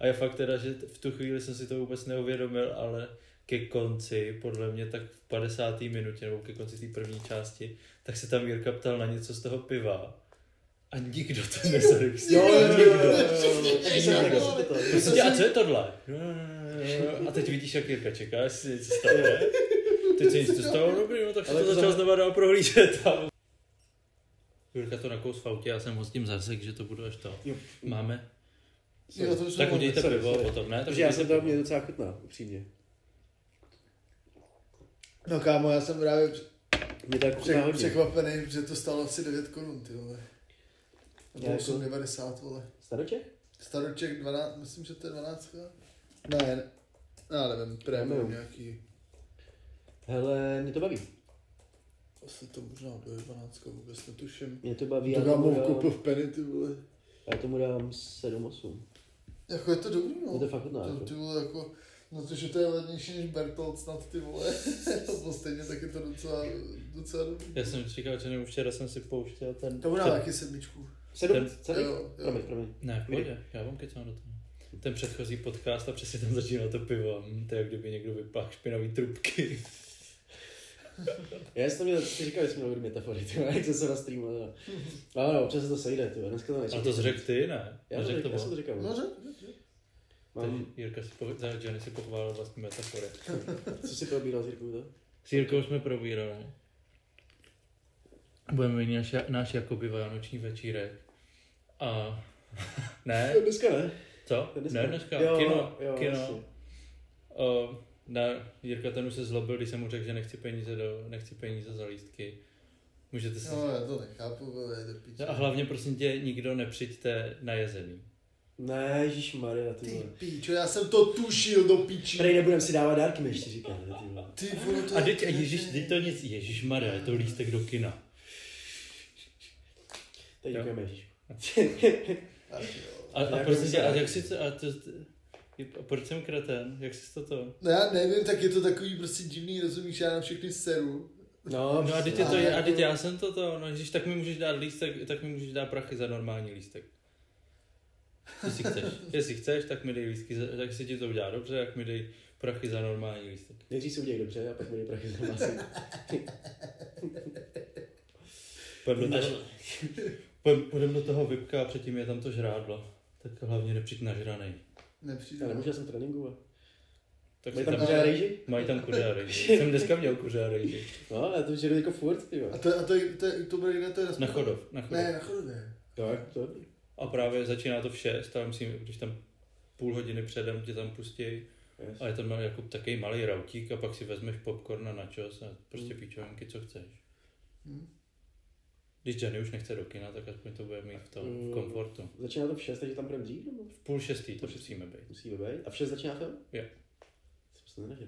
A je fakt teda, že v tu chvíli jsem si to vůbec neuvědomil, ale ke konci, podle mě tak v 50. minutě, nebo ke konci té první části, tak se tam Jirka ptal na něco z toho piva. A nikdo to nezaregistroval. nikdo. Prostě, a co je tohle? A teď vidíš, jak Jirka čeká, jestli se něco stane. Teď se nic stalo, dobrý, no tak se to začal za- znova dál prohlížet. Jirka to nakous v autě, já jsem ho s tím zasek, že to budu až to. Jo. Máme. Jo, to Tak udějte pivo a potom, ne? Tak Takže já jsem to pivo. mě docela chutná, upřímně. No kámo, já jsem právě Mě tak přek, překvapený, že to stalo asi 9 korun, ty vole. Já Nebo jako- 8,90, vole. Staroček? Staroček 12, myslím, že to je 12. Ne, ne. Já nevím, premium Premium. nějaký. Hele, mě to baví. Asi to možná bude 12, vůbec netuším. Mě to baví, To já mou koupil dám, v penny, ty vole. já tomu dám 7-8. Jako je to dobrý, no. Je to fakt chutná. To, jako. ty vole, jako, no to, že to je levnější než Bertolt snad, ty vole. to stejně tak je to docela, docela dobrý. Já jsem říkal, že nevím, včera jsem si pouštěl ten... To bude taky sedmičku. Sedm, celý? Jo, jo. Promiň, promiň. Ne, v pohodě, já vám kecám do toho. Ten předchozí podcast a přesně tam začínalo to pivo. Hm, To je, jak kdyby někdo vypách špinavý trubky. Já jsem to měl, ty říkal, že jsme měli metafory, ty jak jsem se na streamu. No, no, no občas se to sejde, ty dneska to A nečekám. to jsi řekl ty, ne? Já, to řek, já jsem to říkal. No, No, řek, řek. Mám, Jirka si, po, za Johnny si pochválil vlastní metafory. co si probíral s Jirkou, to? S Jirkou jsme probírali. Budeme mít náš, náš jakoby vánoční večírek. A ne, Dneska ne. co? Dneska. Ne, dneska. Jo, kino, jo, kino. jasně. O, ne, Jirka ten už se zlobil, když jsem mu řekl, že nechci peníze, do, nechci peníze za lístky. Můžete si... No, já to nechápu, vole, do píče. A hlavně prosím tě, nikdo nepřijďte na jezený. Ne, Ježíš Maria, ty Ty vole. píčo, já jsem to tušil do píči. Tady nebudem si dávat dárky, mi ještě říká, ne, ty vole. Ty vole, to A teď, a ježiš, teď to nic, ježiš Maria, je to lístek do kina. Tak děkujeme, Ježíš. A, a Nějakou prosím tě, a jak si to, a to, a proč jsem kreten? Jak jsi to to? No já nevím, tak je to takový prostě divný, rozumíš, já na všechny seru. No, No a teď je to, a jako- teď já jsem to to, no ježiš, tak mi můžeš dát lístek, tak mi můžeš dát prachy za normální lístek. Jestli chceš. Jestli chceš, tak mi dej lístky, za- tak si ti to udělá dobře, jak mi dej prachy za normální lístek. Nejdřív si udělej dobře a pak mi dej prachy za masy. Půjdem do toho, půjdem- půjdem do toho vypka a předtím je tam to žrádlo. Tak hlavně nepřijď nažranej. Nepřijde. Já nemůžu, já jsem a- Tak Mají si tam kuře a rejži? mají tam kuře a rejži. Jsem dneska měl kuře a rejži. No, já to žeru jako furt, ty A to, a to, to, to, to bude kde to je Na chodov, na chodov. Ne, na chodově. Tak, to je. A právě začíná to v 6, ale myslím, když tam půl hodiny předem tě tam pustí Yes. a je tam jako takový malý rautík a pak si vezmeš popcorn a načos a prostě Mm. píčovinky, co chceš. Hm. Když Jenny už nechce do kina, tak aspoň to bude mít v tom Mm. v komfortu. Začíná to v 6, takže tam budeme dřív, nebo? V půl šestý to musíme být. Musí být. A v 6 začíná film? Jo. Jsem se.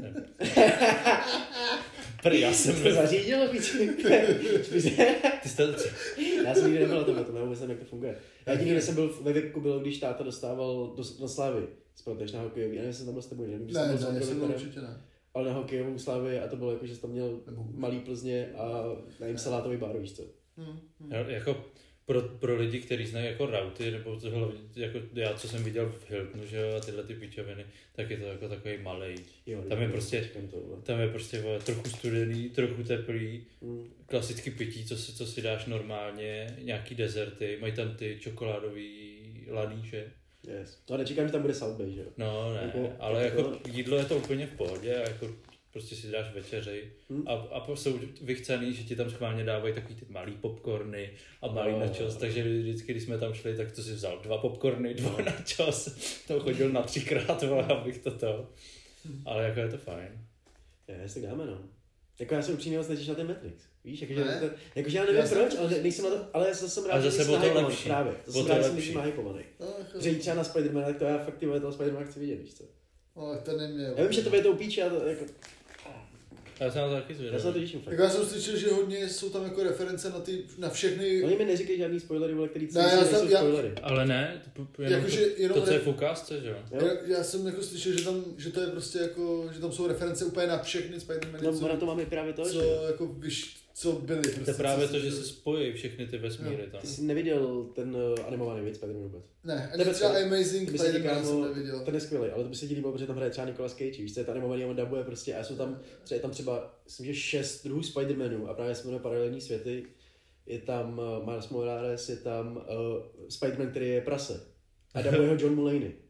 Ne. Prý, já jsem Jsi zařídil, píči? Ty jsi to... Já jsem nikdy nebyl na tom, to vůbec nevím, jak to funguje. Já jediný, kde jsem byl ve VIPku, bylo, když táta dostával do, do Slávy z protež na hokejový. Já nevím, jestli jsem tam byl s tebou, nevím, jestli Ne, jsem byl s ne, Ondrou jsem Vitterem, určitě ne. Ale na hokejovou Slávy a to bylo jako, že jsi tam měl Nebo- malý Plzně a nevím, salátový bar, víš co? Hm, hm. Já- Jako pro, pro lidi, kteří znají jako rauty, nebo to hlavně, jako já, co jsem viděl v Hiltonu, že jo, a tyhle ty pičoviny, tak je to jako takový malý. Jo, Tam je prostě-. Tam je prostě vole, trochu studený, trochu teplý, Mm. klasický pití, co si, co si dáš normálně, nějaký dezerty, mají tam ty čokoládový laný, že? Yes. To nečekám, že tam bude South Bay, že jo? No ne, Jako- ale jako- jako jídlo je to úplně v pohodě a jako prostě si dáš večeři Hm. a, a jsou vychcený, že ti tam schválně dávají takový ty malý popcorny a malý No. načos, takže vždycky, když jsme tam šli, tak to si vzal dva popcorny, dva načos, to chodil na třikrát, vole, abych to to, ale jako je to fajn. Yes, tak dáme, no. Jako já jsem upřímně moc na ten Matrix. Víš, jakože, Ne? to, jakože já nevím Já jsem- proč, ale ne, nejsem na to, ale zase jsem rád, Ale že to nahypovaný lepší. Právě, to jsem to rád, že jsem lepší. nejsi nahypovaný. No, jako- Že třeba na Spidermana, tak to já fakt ty vole, toho Spidermana chci vidět, víš co? No, tak to neměl. Já vím, že to bude tou píči, ale to, jako, Já jsem na to taky já se na to zvědavý. těším fakt. Jako já jsem slyšel, že hodně jsou tam jako reference na, ty, na všechny, Oni mi neříkají žádný spoilery, vole, který Ne, já nejsou jsem- já- spoilery. Ale ne, to, to, jenom Jakože to, jenom to, co je v ukázce, že jo? Já, já, jsem jako slyšel, že tam, že to je prostě jako, že tam jsou reference úplně na všechny Spider-Many, No, co, na to máme právě to, že co jako vyš, co byly. To Prostě, je právě to, že se spojí všechny ty vesmíry tam. Ty jsi neviděl ten uh, animovaný věc Spider-Man vůbec? Ne, ani třeba? Amazing To Spider-Man jsem neviděl. ten je skvělý, ale to by se ti líbilo, protože tam hraje třeba Nicolas Cage, víš, co je to animovaný, on dabuje prostě a jsou tam, třeba je tam třeba, myslím, že šest druhů Spider-Manů a právě se jmenuje Paralelní světy. Je tam uh, Miles Morales, je tam uh, Spider-Man, který je prase. A dabuje ho John Mulaney.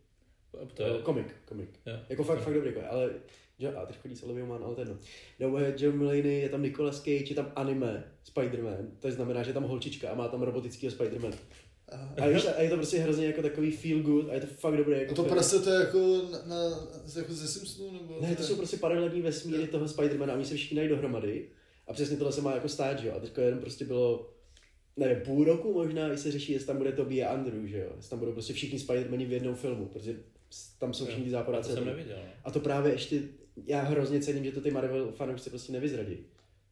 To je, komik, komik. jo. Jako fakt, fakt dobrý, ale Jo, a teď chodí s Olivia Mann, ale to je jedno. Dabuje John Mulaney, je tam Nicolas Cage, je tam anime Spider-Man, to znamená, že je tam holčička a má tam robotického Spider-Man. Aha. A, víš, a je to prostě hrozně jako takový feel good a je to fakt dobré. Jako A to prase to je jako, na, na, jako ze Simpsonu? Nebo Ne, to je- jsou prostě paralelní vesmíry toho Spidermana a oni se všichni dají dohromady. A přesně tohle se má jako stát, že jo. A teďka jenom prostě bylo, nevím, půl roku možná, i se řeší, jestli tam bude Toby a Andrew, že jo. Jestli tam budou prostě všichni Spidermani v jednom filmu, protože tam jsou všichni Jo, západáci. to jsem neviděl. No. A to právě ještě, já hrozně cením, že to ty Marvel fanoušci prostě nevyzradí.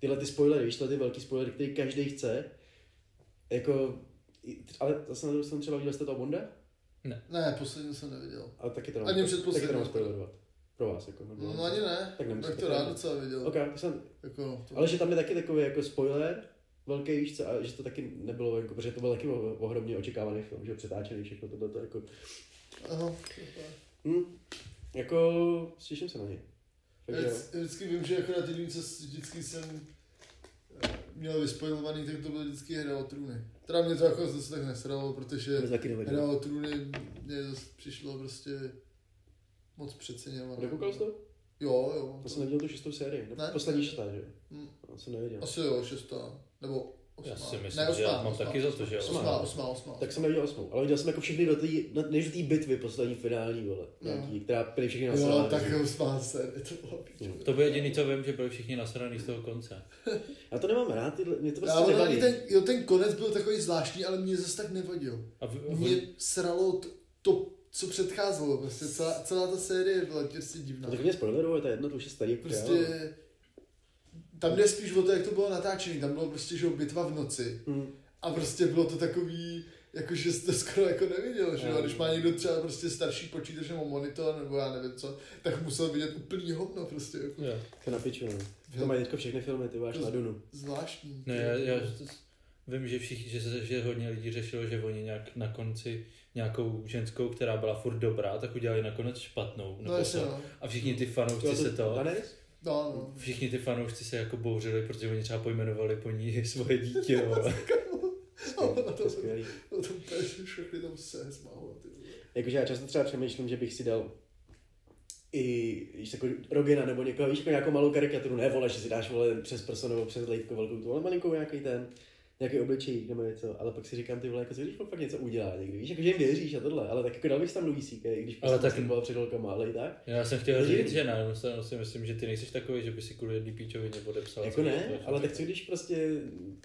Tyhle ty spoilery, víš, ty velký spoilery, který každý chce, jako, ale zase na stranu třeba viděl jste to Bonda? Ne, poslední jsem neviděl. Ale taky to Ani nemám, předposlední. taky to spoilerovat. Pro vás, jako. No, no ani ne, Tak nemusíte. tak to rád docela viděl. Ok, tak jsem, Jako, to... ale že tam je taky takový jako spoiler, velký víš co, a že to taky nebylo, jako, protože to byl taky ohromně očekávaný film, že přetáčený všechno tohle, to jako, Aha, hm, jako, těším se na něj. Takže, já vždycky- vím, že jako na ty co vždycky jsem eh, měl vyspoilovaný, tak to byl vždycky Hra o trůny. Teda mě to jako zase tak nesralo, protože Hra o trůny mě zase přišlo prostě moc přeceňované. Nekoukal jsi to? Jo, jo. To jsem neviděl tu šestou sérii, ne? Poslední šestá, že jo? Hm, To jsem neviděl. Asi jo, šestá. Nebo osmá. Já si ne, myslím, osmá, že já mám osmá, taky za to, že osmá, osmá. osmá, osmá. Tak jsem neviděl osmou, ale viděl jsem jako všechny do té, než do té bitvy poslední finální, vole, No. nějaký, která byly všechny Jo, nasrané. tak osmá se, to bylo píčo. To by jediný, co vím, že byli všichni nasraný z toho konce. Já to nemám rád, tyhle, mě to prostě ale nebaví. ten, jo, ten konec byl takový zvláštní, ale mě zase tak nevadil. A v, Mě sralo to, to co předcházelo, prostě celá, celá ta série byla prostě divná. No tak mě spoileruje, to je jedno, to už je starý. jako já. Tam jde spíš o to, jak to bylo natáčené, tam bylo prostě, že bitva v noci Hm. a prostě bylo to takový, jako že jsi to skoro jako neviděl, že jo, když má někdo třeba prostě starší počítač nebo monitor, nebo já nevím co, tak musel vidět úplný hovno prostě, jako jo. To na piču, no. To mají teďka všechny filmy, ty máš na Dunu. zvláštní. Ne, já, já vím, že všichni, že, se, že hodně lidí řešilo, že oni nějak na konci nějakou ženskou, která byla furt dobrá, tak udělali nakonec špatnou. No nebo jasně, co. no. A všichni ty fanoušci se to, Daenerys? No, no. všichni ty fanoušci se jako bouřili, protože oni třeba pojmenovali po ní svoje dítě. To skvělý. No to úplně všechny tam se. Jakože já často třeba přemýšlím, že bych si dal i víš, jako Rogena nebo někoho, víš, jako nějakou malou karikaturu, ne vole, že si dáš vole přes prso nebo přes lejtko velkou tu, ale malinkou nějaký ten, nějaký obličej nebo něco, ale pak si říkám ty vole, jako co když fakt něco udělá někdy, víš, jako že jim věříš a tohle, ale tak jako dal bych si tam Louis C.K., když Ale ale tak- byla před holkama, ale i tak. Já jsem chtěl Rozdíl. říct, že ne, se- si myslím, že ty nejsi takový, že by si kvůli jedný píčovině odepsal. Jako ne, to, ale tak co když prostě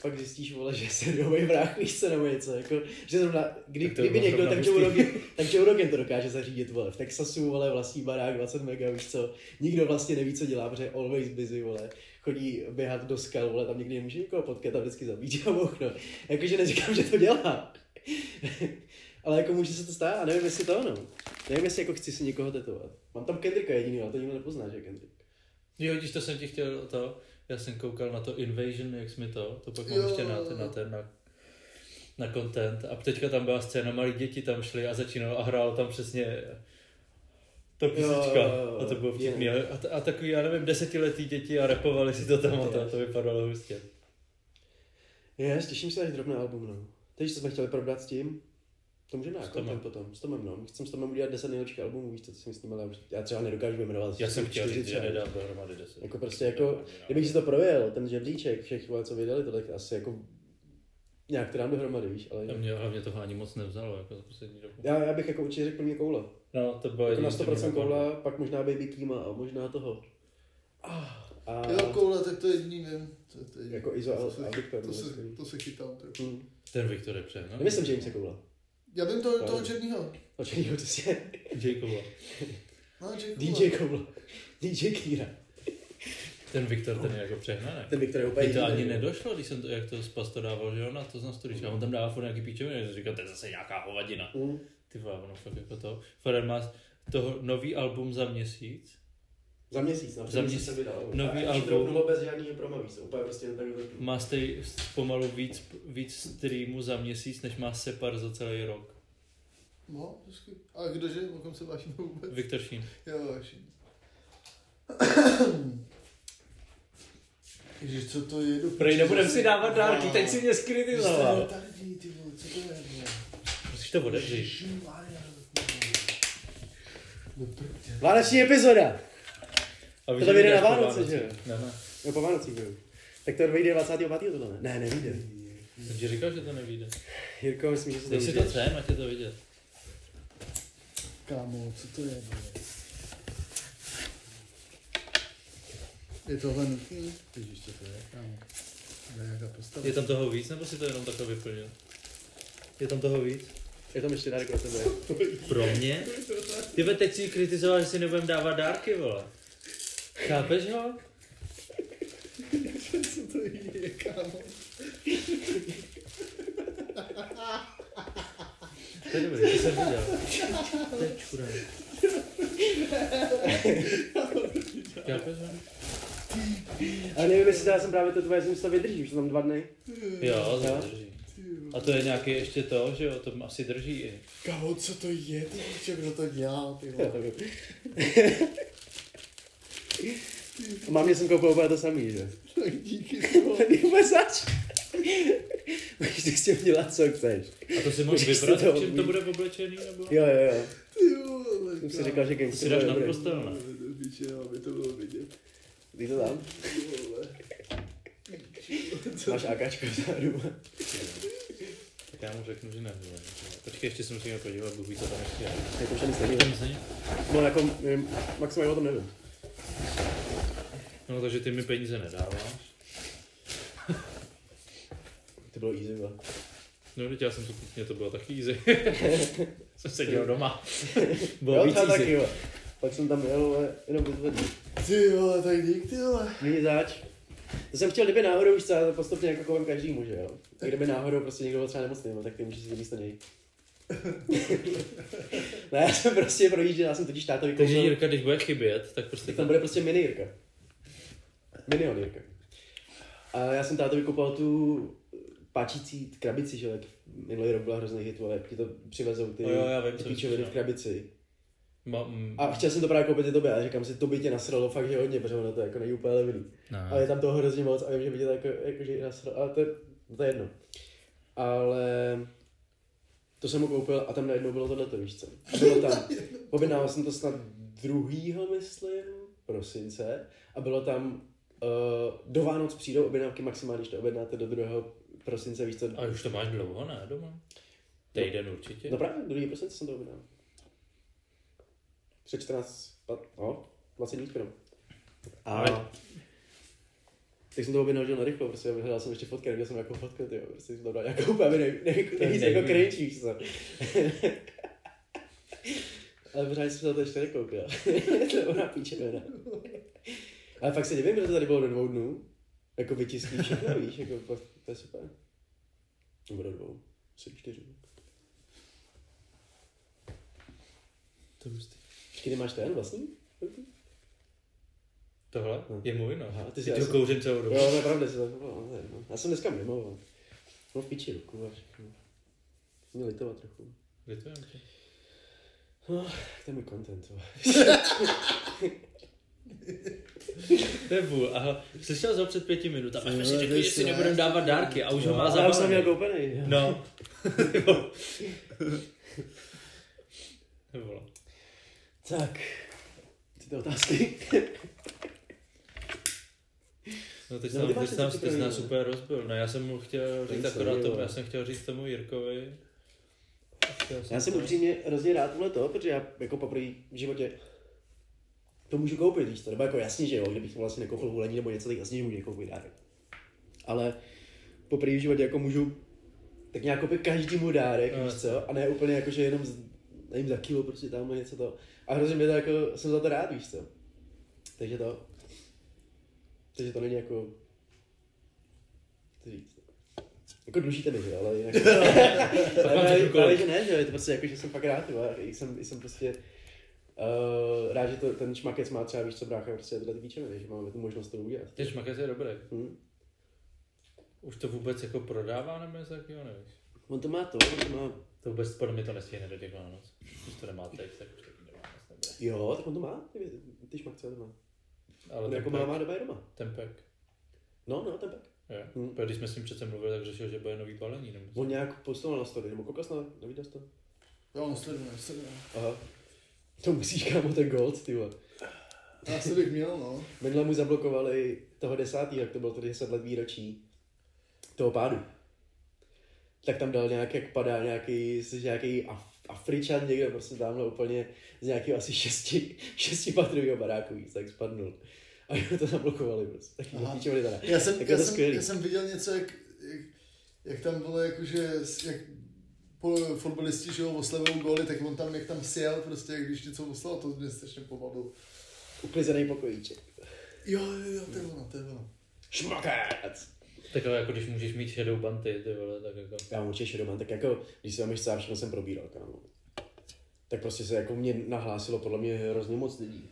pak zjistíš, vole, že se vrah, víš co, nebo něco, jako, že zrovna, kdy, Tak kdyby někdo, tak Joe. Rogan, tak Joe Rogan to dokáže zařídit, vole, v Texasu, vole, vlastní barák, 20 mega, víš co, nikdo vlastně neví, co dělá, protože always busy, vole, chodí běhat do skal, vole, tam nikdy nemůže nikoho potkat a vždycky zabít a no. Jakože neříkám, že to dělá. ale jako může se to stát a nevím, jestli to ono. Nevím, jestli jako chci si někoho tetovat. Mám tam Kendricka jediný, ale to nikdo nepozná, že je Kendrick. Jo, když to jsem ti chtěl to, já jsem koukal na to Invasion, jak jsi mi to, to pak mám Jo. ještě na, ten- na ten, na, na content a teďka tam byla scéna, malí děti tam šli a začínalo a hrálo tam přesně ta písnička Jo, jo, jo, a to bylo vtipný a, a, a takový, já nevím, desetiletý děti a repovali si to tam a to, to vypadalo hustě. Yes, těším se na drobné album, no. Teď jsme chtěli probrat s tím, to můžeme S jako ten potom, s Tomem, no. Chcem s Tomem udělat 10 nejlepších albumů, víš co, co si myslím, ale já třeba nedokážu vyjmenovat. Já jsem chtěl říct, že nedám dohromady deset. Jako prostě jako, kdybych si to projel, ten žebříček, všech, vole, co vydali, to tak asi jako nějak to dám dohromady, víš, ale A mě hlavně toho ani moc nevzalo, jako za poslední dobu. já, já bych jako určitě řekl první koule. No, to bylo Jako na jediný, co mě 100% napadlo. koula, pak možná Baby Kima a možná toho. Ah, a Jo, koule, tak to jediný vím. To, to je jediný. Jako Izo a- to se, a Viktor, To no, se, to se chytám. Tak. hm, Ten Viktor je přehnal. nemyslím Jamesa Koula. Já vím to, toho černýho. Očekýho to si Jacoba. No, Jake DJ Koula. DJ Kira. Ten Viktor, ten je jako přehnaný. Ten Viktor je úplně to ani nedošlo, když jsem to, jak to spas to dával, že jo, na to znám to, když on tam dává furt nějaký píčoviny, že říkal, to je zase nějaká hovadina. Hm. Ty vole, ono fakt jako to. Farad má toho nový album za měsíc Za měsíc, no. Za měsíc. měsíc jsem vydal. Nový a album. bez žádného promo, víš co, úplně prostě jen tak do Má stej, pomalu víc, víc streamů za měsíc, než má Separ za celý rok. No, počkej. A kdože? O kom se bavíme vůbec? Viktor Šín. Jo, vaši. Ježiš, co to je? Prej, nebudem si dávat dárky, Wow. teď si mě Vy jste skritizoval. retardní, ty vole, co to je? To prdě. Vánoční epizoda. A To vyjde na Vánoce, že jo? Ne, ne. No po Vánocích, jo. Tak to vyjde 25. tohle, ne? Ne, nevyjde. Jsem ti říkal, že to nevíde. Jirko, myslím, že se to Dej si to sem, ať je to vidět. Kámo, co to je? vole? Je tohle nutný? Ježiš, co to je, kámo? Je tam toho víc, nebo si to jenom takhle vyplnil? Je tam toho víc? Je tam ještě dárek pro tebe. Pro mě? Ty ve teď si kritizoval, že si nebudem dávat dárky, vole. Chápeš ho? Co to je, kámo? To je dobrý, to jsem viděl. To je čurá. Chápeš ho? Ale nevím, jestli já jsem právě to tvoje, jsem si to vydrží, už jsou tam dva dny. Jo, to. A to je nějaký ještě to, že jo, to asi drží i. Kámo, co to je, ty víš, kdo to dělá, ty vole. Mám mě jsem koupil úplně to samý, že? Tak díky, ty vole. Vůbec zač. Můžeš si s tím dělat, co chceš. A to si Můžeš vybrat, to v čem to bude oblečený, nebo? Jo, jo, jo. Ty vole, Jsem si říkal, že game To si dáš na postel, ne? Aby to bylo vidět. Dej to tam. Ty vole. Máš AKčko vzadu. Tak já mu řeknu, že ne. Počkej, ještě se musíme podívat, Bůh ví, co tam ještě je. Je to už ani není? No jako, nevím, maximálně o tom nevím. No, takže ty mi peníze nedáváš. To bylo easy, vole. No, teď já jsem to, mě to bylo taky easy. jsem seděl doma. Bylo Jo, víc to taky, easy. jo. Pak jsem tam jel, ale jenom vyzvedl. Ty vole, tak dík, ty vole. Není zač. To jsem chtěl, kdyby náhodou už to postupně jako kolem každému, že jo. Tak kdyby náhodou prostě někdo byl třeba nemocný, no, tak ty můžeš si místo něj. ne, já jsem prostě projížděl, já jsem totiž tátovi Takže koupil. Jirka, když bude chybět, tak prostě Tak tam bude prostě mini Jirka. Minion Jirka. A já jsem tátovi koupil tu páčící krabici, že jo, tak minulý rok byla hrozný hit, ale jak ti to přivezou ty, No jo, já vím, ty co píčoviny v no. krabici. Ma, mm, A chtěl jsem to právě koupit i tobě, a říkám si, to by tě nasralo fakt, že hodně, protože ono to jako není úplně levný. ne. Ale je tam toho hrozně moc a vím, že by tě to jako, jako že nasralo, ale to je, to je jedno. Ale to jsem mu koupil a tam najednou bylo tohle, víš co. A bylo tam, objednával jsem to snad druhýho, myslím, prosince a bylo tam uh, do Vánoc přijdou objednávky maximálně, když to objednáte do 2. prosince, víš co. A už to máš dlouho, ne, doma? Týden určitě. No právě, 2. prosince jsem to objednal. Před 14, pat- no, 20 dní skoro. A Ale- tak jsem to objednal, na rychlo, prostě hledal jsem ještě fotky, neměl jsem jako fotku, tyjo, prostě jsem tam dal nějakou úplně To je nejvíc jako cringe, co. Ale pořád jsem se to ještě nekoupil. to je ona píčevina. Ale fakt se divím, že to tady bylo do dvou dnů. Jako vytiský všechno, víš, jako to, to je super. Nebo do dvou, asi čtyři. To hustý. Počkej, ty máš ten vlastní? Tohle No. je můj, no. Aha, ty si to kouřím celou dobu. Jo, pravda, že to no. Já jsem dneska mimo, no v píči ruku až. No. Mě litovat trochu. Litujem tě. No, to je můj content, to. Tebu, aha, slyšel jsem před pěti minutami, jsme si Jo, řekli, že si nebudeme dávat dárky a už ho má Já už jsem měl zabavený. koupený. No. To. Tak, ty ty otázky. No teď No, jsem, ty no, teď jsem, teď jsem nás super rozbil. No já jsem mu chtěl říct akorát jo. já jsem chtěl říct tomu Jirkovi. Chtěl Já jsem to- upřímně hrozně rád tohle to, protože já jako poprvé v životě to můžu koupit, víš to, nebo jako jasně, že jo, kdybych vlastně nekoupil hulení nebo něco, tak jasně, že můžu koupit dárek. Ale poprvé v životě jako můžu tak nějak koupit každému dárek, No, víš co, a ne úplně jako, že jenom nevím, za kilo prostě tam něco to. A hrozně mě to jako, jsem za to rád, víš co. Takže to, takže to není jako, říct. Jako dlužíte mi, že ale jinak... Ale, ale, že ne, že je to prostě jako, že jsem fakt rád, jo, jsem, jsem prostě Uh, rád, že to, ten šmakec má třeba, víš co, brácha, prostě tyhle ty píčeviny, že máme tu možnost to udělat. Ten šmakec je dobrý. Hm. Už to vůbec jako prodává nebo něco takového, nevíš? On to má to, on to má, To vůbec podle mě to nestihne do těch Vánoc. Když to nemá teď, tak už to nemá nebude. jo, tak on to má, ty, ty šmakce to má. Ale On ten jako pek, má, má doma je doma. ten pek. No, no, ten pek. Jo. Hm. Protože Když jsme s ním přece mluvili, tak řešil, že bude nový balení. Nebo On nějak postoval na story, nebo koukal jsi na, neviděl jsi to? Jo, no sleduju, sleduju. Aha. To musíš kámo ten gold, ty vole. Asi bych měl, no. Minule mu zablokovali toho desátý, jak to bylo to 10 let výročí toho pádu. Tak tam dal nějak, jak padá nějaký, nějaký Af- Afričan někde prostě tamhle úplně z nějakého asi šesti, šestipatrového baráku víc, tak spadnul. A jo, to zablokovali prostě. Teda. Já jsem, Tak já, je to jsem, skvělý. já jsem viděl něco, jak, jak, jak tam bylo jakože, jak po, fotbalisti, že ho oslavou góly, tak on tam, jak tam sjel, prostě, jak když něco oslal, to mě strašně pobavilo. Uklizený pokojíček. Jo, jo, jo, to je ono, to je ono. Šmakec! Takhle jako když můžeš mít shadow banty, ty vole, tak jako... Já mám určitě Shadowman, tak jako, když vám ještě všechno jsem probíral, kámo. Tak prostě se jako mě nahlásilo podle mě hrozně moc lidí.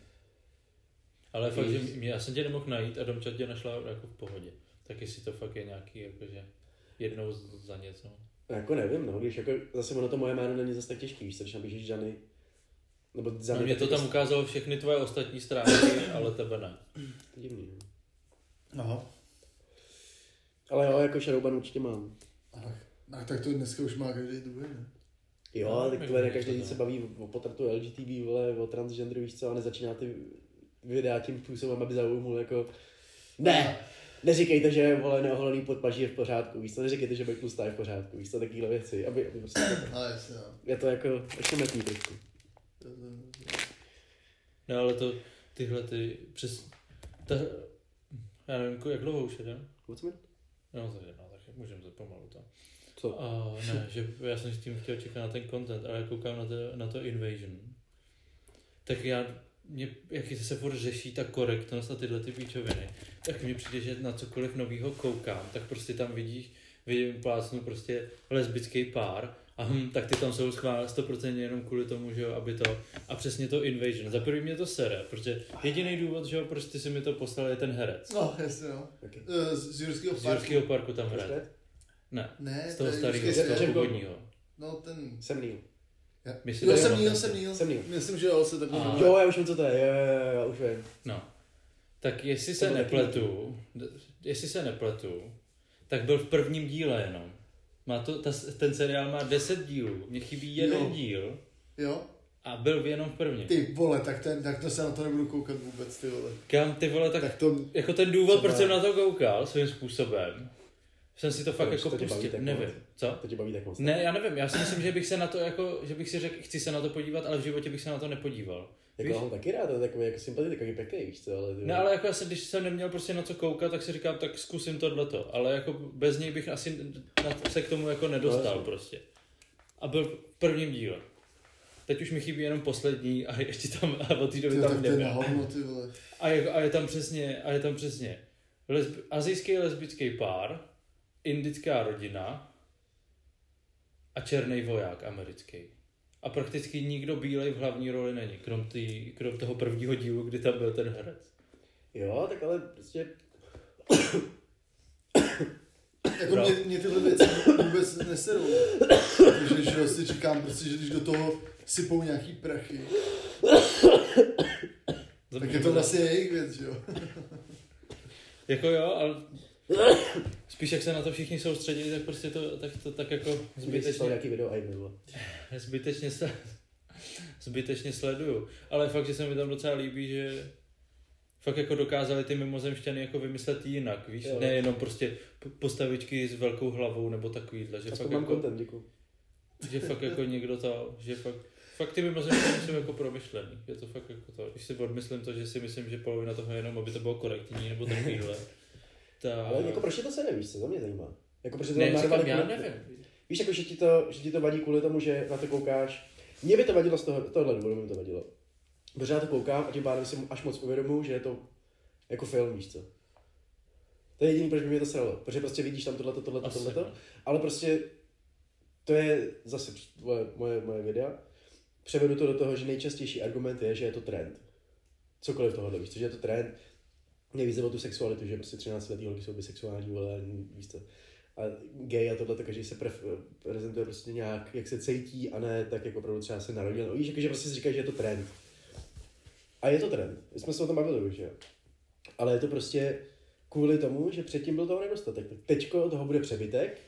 Ale fakt, že Víš. mě, já jsem tě nemohl najít a domčat tě našla jako v pohodě. Tak jestli to fakt je nějaký, jakože jednou za něco. Jako nevím, no, když jako zase ono to moje jméno není zase tak těžký, víš, když napíšeš Žany, nebo za No, mě to tak tam ukázalo všechny tvoje ostatní stránky, ale tebe ne. to divný, no. Aha. Ale jo, jako Shadowban určitě mám. Ach, ach, tak to dneska už má každý druhý, ne? Jo, No, tak tohle každý se baví o potratu LGTB, vole, o transgenderu, víš co, a nezačíná ty videa tím způsobem, aby zaujmul jako ne, neříkejte, že vole neoholený podpaží je v pořádku, víš co, neříkejte, že být tlustá je v pořádku, víš co, takovýhle věci, aby, aby prostě, A jasně, no. je to jako ošemetný trošku. To- to- No ale to, tyhle ty, přes, ta, já nevím, jak dlouho už jde? Moc mi? No je jedno, tak můžeme to pomalu to. Co? A ne, že já jsem s tím chtěl čekat na ten content, ale já koukám na to, na to Invasion. Tak já, mě, jak se furt řeší ta korektnost a tyhle ty píčoviny, tak mně přijde, že na cokoliv novýho koukám, tak prostě tam vidíš, vidím plácnu prostě lesbický pár a hm, tak ty tam jsou schválně 100% jenom kvůli tomu, že jo, aby to, a přesně to Invasion. Za prvý mě to sere, protože jediný důvod, že jo, proč ty si mi to poslal, je ten herec. No, jasně, no. Okay. Eh, Z z Jurského Z parku. Jurského parku tam hraje. Ne, Ne, z toho to je starého, z toho původního. No, ten... Jsem Neil. Ja. Myslím, Jo, že jsem Neil, jsem Neil. Jsem Neil. Myslím, že jo, se tak A- Jo, já už vím, co to je, jo, jo, jo, už vím. No. Tak jestli To se nepletu, jestli se nepletu, tak byl v prvním díle jenom. Má to, ta, ten seriál má 10 dílů, mně chybí jeden Jo. díl Jo? a byl jenom v prvním. Ty vole, tak, ten, tak to se na to nebudu koukat vůbec, ty vole. Kam ty vole, tak, Tak to... jako ten důvod, Třeba- proč jsem na to koukal svým způsobem, jsem si to fakt jako to baví pustil, tak nevím, moc? co? To tě baví tak moc. Ne, já nevím, já si myslím, že bych se na to jako, že bych si řekl, chci se na to podívat, ale v životě bych se na to nepodíval. Jako Víš? já mám taky rád, to je takový jako sympatický, takový pěkný, víš co, ale... ty- Ne, ale jako já jsem, když jsem neměl prostě na co koukat, tak si říkám, tak zkusím tohleto. Ale jako bez něj bych asi na- se k tomu jako nedostal No, prostě. A byl v prvním díle. Teď už mi chybí jenom poslední a ještě tam, a od té doby Ty, tam nebyl. hovno, ty vole. A je, a je tam přesně, a je tam přesně lesb, azijský lesbický pár, indická rodina a černý voják americký. A prakticky nikdo bílej v hlavní roli není, krom, tý, krom toho prvního dílu, kdy tam byl ten herec. Jo, tak ale prostě... Jako No. mě, mě, tyhle věci vůbec neserou. Takže že si čekám prostě, že když do toho sypou nějaký prachy, tak je to vlastně jejich věc, jo. Jako jo, ale spíš jak se na to všichni soustředí, tak prostě to tak, to, tak jako Zbytečně. nějaký video jim zbytečně, se, zbytečně sleduju. Ale fakt, že se mi tam docela líbí, že fakt jako dokázali ty mimozemšťany jako vymyslet jinak, víš? Jo. Nejenom prostě postavičky s velkou hlavou nebo takovýhle, že Aspoň fakt, mám jako, content, děkuji. že fakt jako někdo to, že fakt Fakt ty mimozemšťany jsou jako promyšlený. Je to fakt jako to. Když si odmyslím to, že si myslím, že polovina toho je jenom, aby to bylo korektní, nebo takovýhle. Ta... Ale jako proč tě to se nevíš, co to mě zajímá. Jako proč to ne, říkám, já kvůli- nevím. Víš, jako, že ti, to, že ti to vadí kvůli tomu, že na to koukáš. Mně by to vadilo z toho, tohle důvodu, by mi to vadilo. Protože já to koukám a tím pádem si až moc uvědomuji, že je to jako film, víš co. To je jediný, proč by mě to sralo. Protože prostě vidíš tam tohleto, tohleto, Asi, tohleto. no. Ale prostě to je zase moje, moje, moje videa. převedu to do toho, že nejčastější argument je, že je to trend. Cokoliv tohohle, víš co, že je to trend. Mě víc o tu sexualitu, že prostě 13 letý holky jsou bisexuální, ale víš co. A gay a tohle, takže se pref, prezentuje prostě nějak, jak se cítí a ne tak jako opravdu třeba se narodil. No, víš, jakože prostě si říká, že je to trend. A je to trend. Jsme se o tom bavili už, že. Ale je to prostě kvůli tomu, že předtím byl toho nedostatek. Tak teďko toho bude přebytek,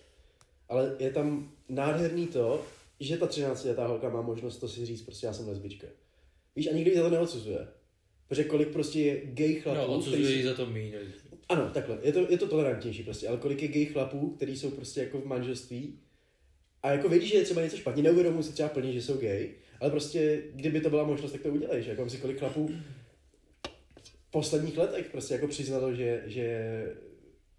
ale je tam nádherný to, že ta 13 letá holka má možnost to si říct, prostě já jsem lesbička. Víš, a nikdo ji za to neodsuzuje. Protože kolik prostě je gay chlapů, No, který odsuzuje si- jí za to míň ano, takhle. Je to, je to tolerantnější prostě, ale kolik je gay chlapů, kteří jsou prostě jako v manželství a jako vědí, že je třeba něco špatně, neuvědomují si třeba plně, že jsou gay, ale prostě, kdyby to byla možnost, tak to udělají, že jako si kolik chlapů v posledních letech prostě jako přiznalo, že, že je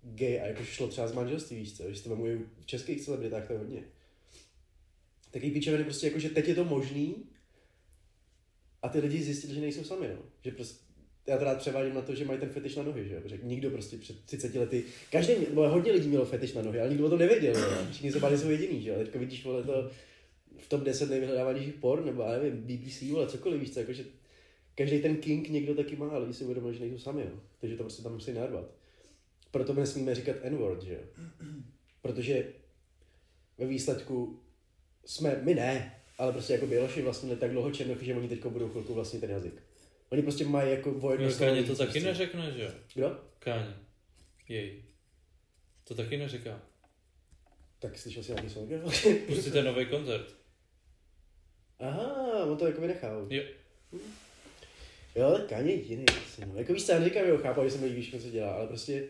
gay a jako šlo třeba z manželství, víš co, že to v českých celebritách, to je hodně. Takový píčeviny prostě jako, že teď je to možný a ty lidi zjistili, že nejsou sami, no. Že prostě já rád převádím na to, že mají ten fetiš na nohy, že jo? Nikdo prostě před 30 lety, každý, nebo hodně lidí mělo fetiš na nohy, ale nikdo o tom nevěděl, jo? Všichni se báli, jsou jediný, že jo? Teďka vidíš, vole, to v top 10 nejvyhledávanějších porn, nebo já nevím, BBC, vole, cokoliv, víš co, jakože každý ten king někdo taky má, ale lidi si uvědomili, že nejsou sami, jo? Takže to prostě tam musí narvat. Proto my nesmíme říkat N-word, že jo? Protože ve výsledku jsme, my ne, ale prostě jako Běloši vlastně tak dlouho černochy, že oni teď budou chvilku vlastně ten jazyk. Oni prostě mají jako vojedno Káně to taky neřekne, že jo? Kdo? Káně. Jej. To taky neříká. Tak slyšel jsi nějaký song? Prostě ten nový koncert. Aha, on to jako vynechal. Jo. Jo, tak Kanye je jiný. No. Jako víš, co, já neříkám, že ho chápu, že se mi líbí, co dělá, ale prostě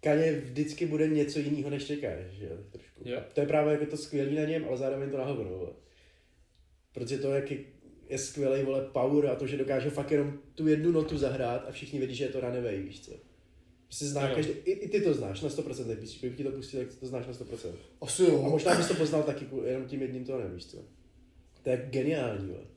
Kanye vždycky bude něco jiného, než čekáš, že jo, trošku. Jo. To je právě jako to skvělý na něm, ale zároveň to na hovno, vole. Protože to, jak je, je skvělý, vole, power a to, že dokáže fakt jenom tu jednu notu zahrát a všichni vědí, že je to runaway, víš co. Prostě zná každý, i, i, ty to znáš na 100%, tak když bych ti to pustil, tak to znáš na 100%. Asi jo. A možná bys to poznal taky jenom tím jedním tónem, víš co. To je geniální, vole.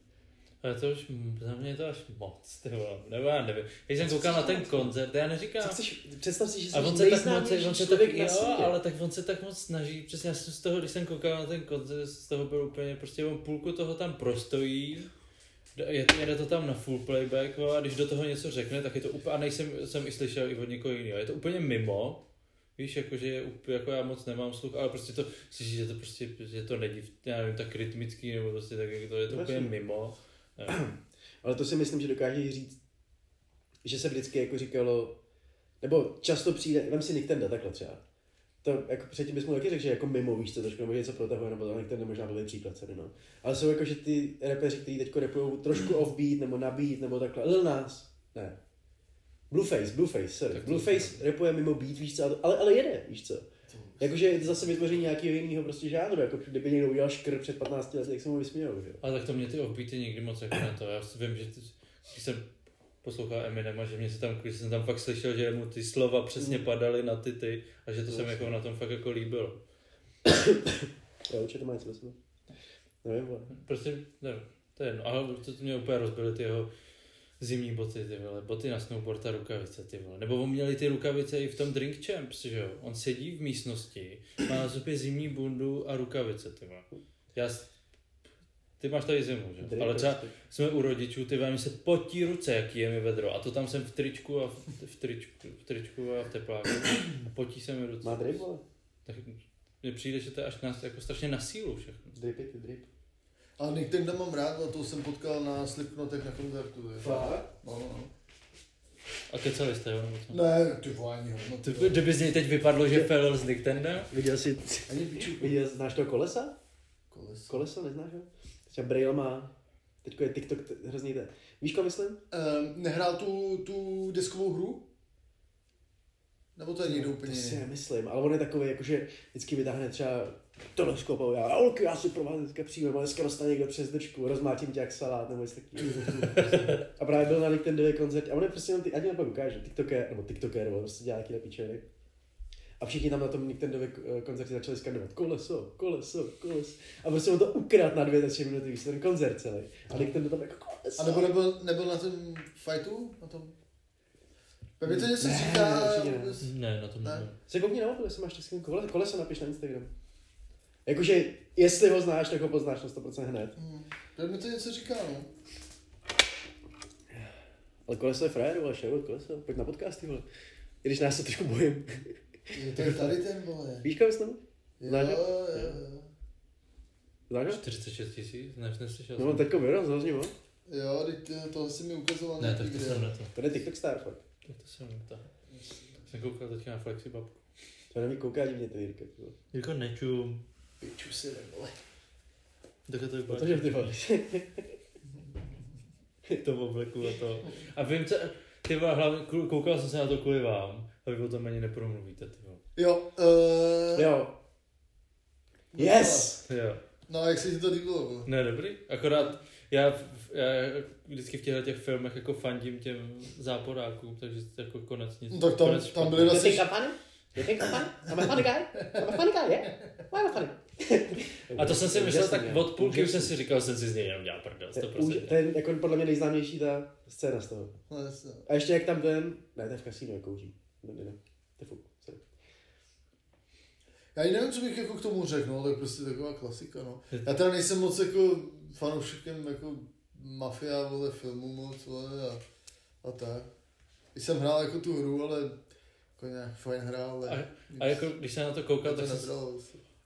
Ale to už, za mě je to až moc, ty vole. Nebo já nevím. Když jsem koukal na ten koncert, já neříkám. Co chceš, představ si, že jsi A on se tak moc, on se tak, jo, ale tak on se tak moc snaží, přesně já jsem z toho, když jsem koukal na ten koncert, z toho byl úplně, prostě on půlku toho tam prostojí, je, jede to tam na full playback, a když do toho něco řekne, tak je to úplně, a nejsem, jsem i slyšel i od někoho jiného, je to úplně mimo, víš, jakože jako já moc nemám sluch, ale prostě to, slyšíš, že to prostě, že to není, já nevím, tak rytmický, nebo prostě tak, jak to je to úplně mimo. Nevím. Ale to si myslím, že dokáže říct, že se vždycky jako říkalo, nebo často přijde, vem si Nick Tenda, takhle třeba. To jako předtím bys mu taky řekl, že jako mimo, víš co, trošku, nebo něco protahuje, nebo to Nick Tenda možná byl příklad tady, no. Ale jsou jako, že ty rapeři, kteří teď repujou trošku offbeat, nebo na beat, nebo takhle, Lil Nas, ne. Blueface, Blueface, sorry. Tak Blueface repuje mimo beat, víš co, ale, ale jede, víš co. Jakože je to zase vytvoření nějakého jiného prostě žánru, jako kdyby někdo udělal škr před 15 lety, jak se mu vysmějou, že jo. Ale tak to mě ty offbeaty nikdy moc jako na to. Já si vím, že ty, když jsem poslouchal Eminema, že mě se tam, když jsem tam fakt slyšel, že mu ty slova přesně Mm. padaly na ty ty a že to se mi jako na tom fakt jako líbilo. Jo, určitě to má něco sebe. Nevím. Prostě, nevím, to je jedno. Ale to, to mě úplně rozbily ty jeho zimní boty, ty vole, boty na snowboard a rukavice, ty vole. Nebo on měli ty rukavice i v tom Drink Champs, že jo. On sedí v místnosti, má na sobě zimní bundu a rukavice, ty vole. Já, ty máš tady zimu, že? Drake Ale třeba jsme u rodičů, ty vole, mi se potí ruce, jaký je mi vedro. A to tam jsem v tričku a v, v, tričku, v tričku a v tepláku. A potí se mi ruce. Má drip, vole? Tak mně přijde, že to je až na, jako strašně na sílu všechno. Dripy, ty drip. A Nick Tenda mám rád, a to jsem potkal na Slipknotech na koncertu. Fakt? No, no. A kecali jste, jo? Nebo co? Ne, ty vole, ani hovno. Ty, kdyby z něj teď vypadlo, že Felel z Nick Tenda? Viděl jsi, Ani piču. viděl, znáš toho kolesa? Koles. Koleso, neznáš ho? Třeba Braille má, teďko je TikTok t- hrozný ten. Víš, ko myslím? Ehm, nehrál tu, tu deskovou hru? Nebo to je někdo úplně To si nemyslím, ale on je takový, jakože vždycky vytáhne třeba teleskop a já, a ok, já si pro vás dneska přijmem, ale dneska dostane někdo přes držku, rozmátím tě jak salát nebo něco takového. a právě byl na Nintendově koncert a on je prostě jenom ty, ať mi to ukáže, TikToker, nebo TikToker, nebo prostě dělá nějaký píčely. A všichni tam na tom Nintendově eh, koncertě začali skandovat koleso, koleso, koleso. A prostě on to ukrát na dvě, tři minuty, víš, ten koncert celý. A Nintendo tam jako koleso. A nebo nebyl, nebyl na tom fightu? Na tom? Ve mě to něco Ne, říká. ne. Ne, na tom Ne. nevím. Se koukni na mobil, jestli máš tak koleso, koleso napiš na Instagram. Jakože, jestli ho znáš, tak ho poznáš na 100% hned. Hmm. Tak mi to něco říká, no. Ale koleso je frajer, vole, shout koleso, pojď na podcasty, vole. I když nás se trošku bojím. Je to je tady ten, vole. Víš, kam jsem? Jo, Znáš ho? jo, jo. Znáš ho? 46 tisíc? Ne, neslyšel No, teďko vyraz, hrozně moc. Jo, teď eh, tohle si mi ukazoval Ne, tak to jsem na to. To je TikTok star, fakt. Tak to jsem na to. Jsem koukal teďka na Flexi babku. To nevím, kouká divně to Jirka. vole. Jirko, nečum. Piču si, vole. Tak to vypadá. Protože ty vole. to v obleku a to. A vím, co, ty vole, hlavně kou- koukal jsem se na to kvůli vám, a vy o tom ani nepromluvíte, ty vole. Jo, uh, Jo. Yes! Jo. No, jak se ti to líbilo? Ne, dobrý. Akorát já, já vždycky v těchto těch filmech jako fandím těm záporákům, takže jako konec nic. No, tak tam, konec tam byly You asi... think I'm funny? You think I'm funny? I'm a funny guy? I'm a funny guy, yeah? Why am I funny? A to jsem si myslel, tak od půlky už jsem si říkal, jsem si z něj jenom dělal prdel, To je 100%. úž- To je jako podle mě nejznámější ta scéna z toho. No. A ještě jak tam ten, ne, to je v kasínu, jak kouří. Ne, ne, ne. To je fuk. Já i nevím, co bych jako k tomu řekl, no, to je prostě taková klasika, no. Já teda nejsem moc jako fanouškem jako mafia, vole, filmů moc, vole, a, a tak. Když jsem hrál jako tu hru, ale jako nějak fajn hra, ale... A, a jako když jsem na to koukal, to tak jsem.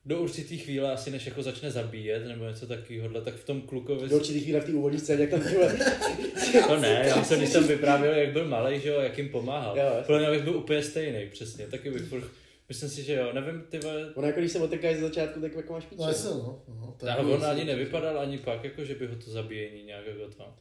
Do určitý chvíle asi než jako začne zabíjet nebo něco takového, tak v tom klukovi... Do určitý chvíle v té úvodní scéně, jak tam ty vole. To ne, já jsem, když jsem vyprávěl, jak byl malý, že jo, jak jim pomáhal. Jo. Podle mě bych byl úplně stejný, přesně, taky bych furt, myslím si, že jo, nevím, ty vole, Ono jako když se otekáš ze začátku, tak jako máš píče. No jasně, no. no tak ale jako- on ani nevypadal ani pak, jako že by ho to zabíjení nějak jako to.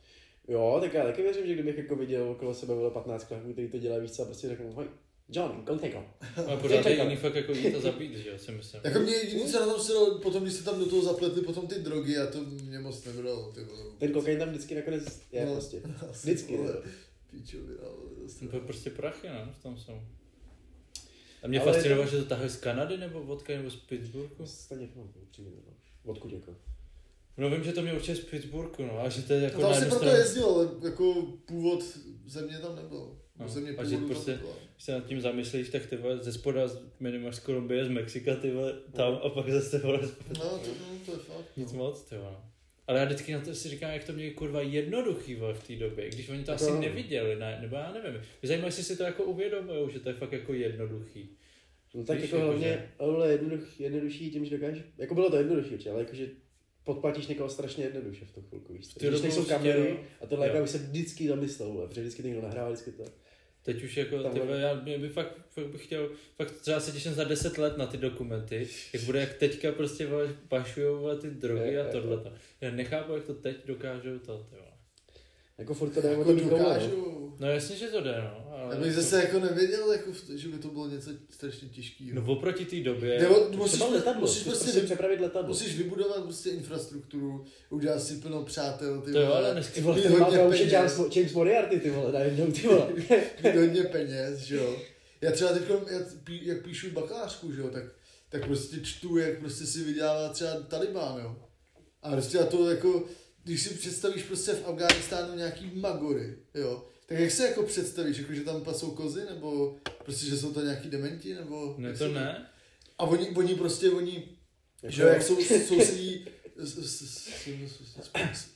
Jo, tak já taky věřím, že kdybych jako viděl okolo sebe bylo 15 klaků, který to dělají víc, a prostě řeknu, hoj, Johnny, go take off. Ale pořád je jiný fakt jako jít to zabít, že jo, si myslím. Jako mě jediný, co na tom se potom když se tam do toho zapletli potom ty drogy a to mě moc nebralo, ty vole. Ten kokain tam vždycky nakonec je No. prostě. Vždycky, vole, ale zase. To je prostě prachy, no, v tom jsou. A mě Ale- fascinovalo, že to tahli z Kanady nebo odkud nebo z Pittsburghu. Stejně, no, upřímně, no. Odkud jako? No vím, že to mě určitě z Pittsburghu, no, a že to je jako No, tam na si proto stranu, jezdil, ale jako původ země tam nebyl. No, Země a že prostě- když se nad tím zamyslíš, tak ty vole, ze spoda z- minimum z Kolumbie, z Mexika, ty vole, tam a pak zase ty vole, z- No, to, no, to je fakt. nic No. moc, ty vole. no. Ale já vždycky na to si říkám, jak to měli kurva jednoduchý vole, v té době, když oni to asi Jako- neviděli, ne, nebo já nevím. Mě zajímá, jestli si to jako uvědomují, že to je fakt jako jednoduchý. No tak Víš, jako jako hlavně, že- ale jednoduch, jednodušší tím, že dokážeš, jako bylo to jednodušší ale jakože podplatíš někoho strašně jednoduše v tu chvilku, víš Když nejsou určitě, kamery a tohle jako bych se vždycky zamyslel, vole, protože vždycky někdo nahrává, vždycky to. Teď už jako, ty, já mě by fakt, fakt bych chtěl, fakt třeba se těším za 10 let na ty dokumenty, jak bude, jak teďka prostě pašujou ty drogy Jo, a tohle. Já nechápu, jak to teď dokážou to, ty vole. Jako furt to jde Jako koule, no. dokážu. No jasně, že to jde, no. Ale Já bych zase jako nevěděl, jako, v- že by to bylo něco strašně těžkého. No oproti té době, Jde o- musíš, letadlo, musíš musíš prostě, vy- přepravit letadlo. musíš vybudovat prostě infrastrukturu, udělat si plno přátel, ty to jo, vole, ale Ty dneska, vole, má hodně to už je peněz. James, James Moriarty, ty vole, najednou, ty vole. hodně peněz, že jo. Já třeba teď, já jak píšu bakalářku, že jo, tak, tak prostě čtu, jak prostě si vydělává třeba Taliban, jo. A prostě a to jako, když si představíš prostě v Afghánistánu nějaký magory, jo, tak jak se jako představíš, jako že tam pasou kozy, nebo prostě, že jsou to nějaký dementi, nebo... ne to ne, A oni, oni prostě, oni, Jako- že jo, jak jsou, sousedí s, s, s, s, s, s,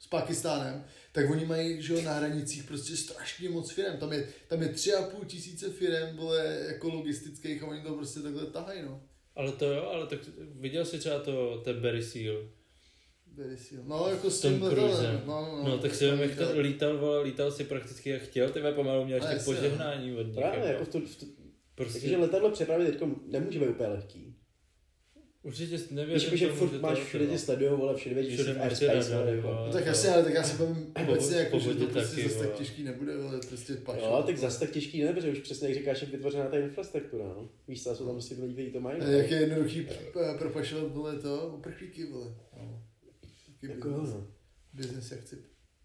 s Pakistánem, tak oni mají, že jo, na hranicích prostě strašně moc firm. Tam je, tam je tři a půl tisíce firm, vole, jako logistických a oni to prostě takhle tahají, no. ale to jo, ale tak viděl jsi třeba to, ten Barry Seal, No, jako s tím letadlem. Cruisem. No, no, no, tak si vím, jak to lítal, vole, lítal si prakticky jak chtěl, ty pomalu měl ještě no. požehnání od nich. Právě, jako. jako v tu, v tu, Prostě, takže letadlo přepravit teď nemůže být úplně lehký. určitě nevěřím že furt že máš to- všude tě sledujou, vole, všude vědí, že jsi máš airspace, vole, vole. No, tak jasně, ale tak já si bavím obecně, jako, že to prostě taky, zase tak těžký nebude, ale prostě pašo. Jo, tak zase tak těžký ne, protože už přesně jak říkáš, jak vytvořená ta infrastruktura, no. Víš, co, jsou tam prostě lidi, kteří to mají. A no. jak je jednoduchý propašovat, vole, to, uprchlíky, vole. Taky Jako jo, business. no. Business jak chci.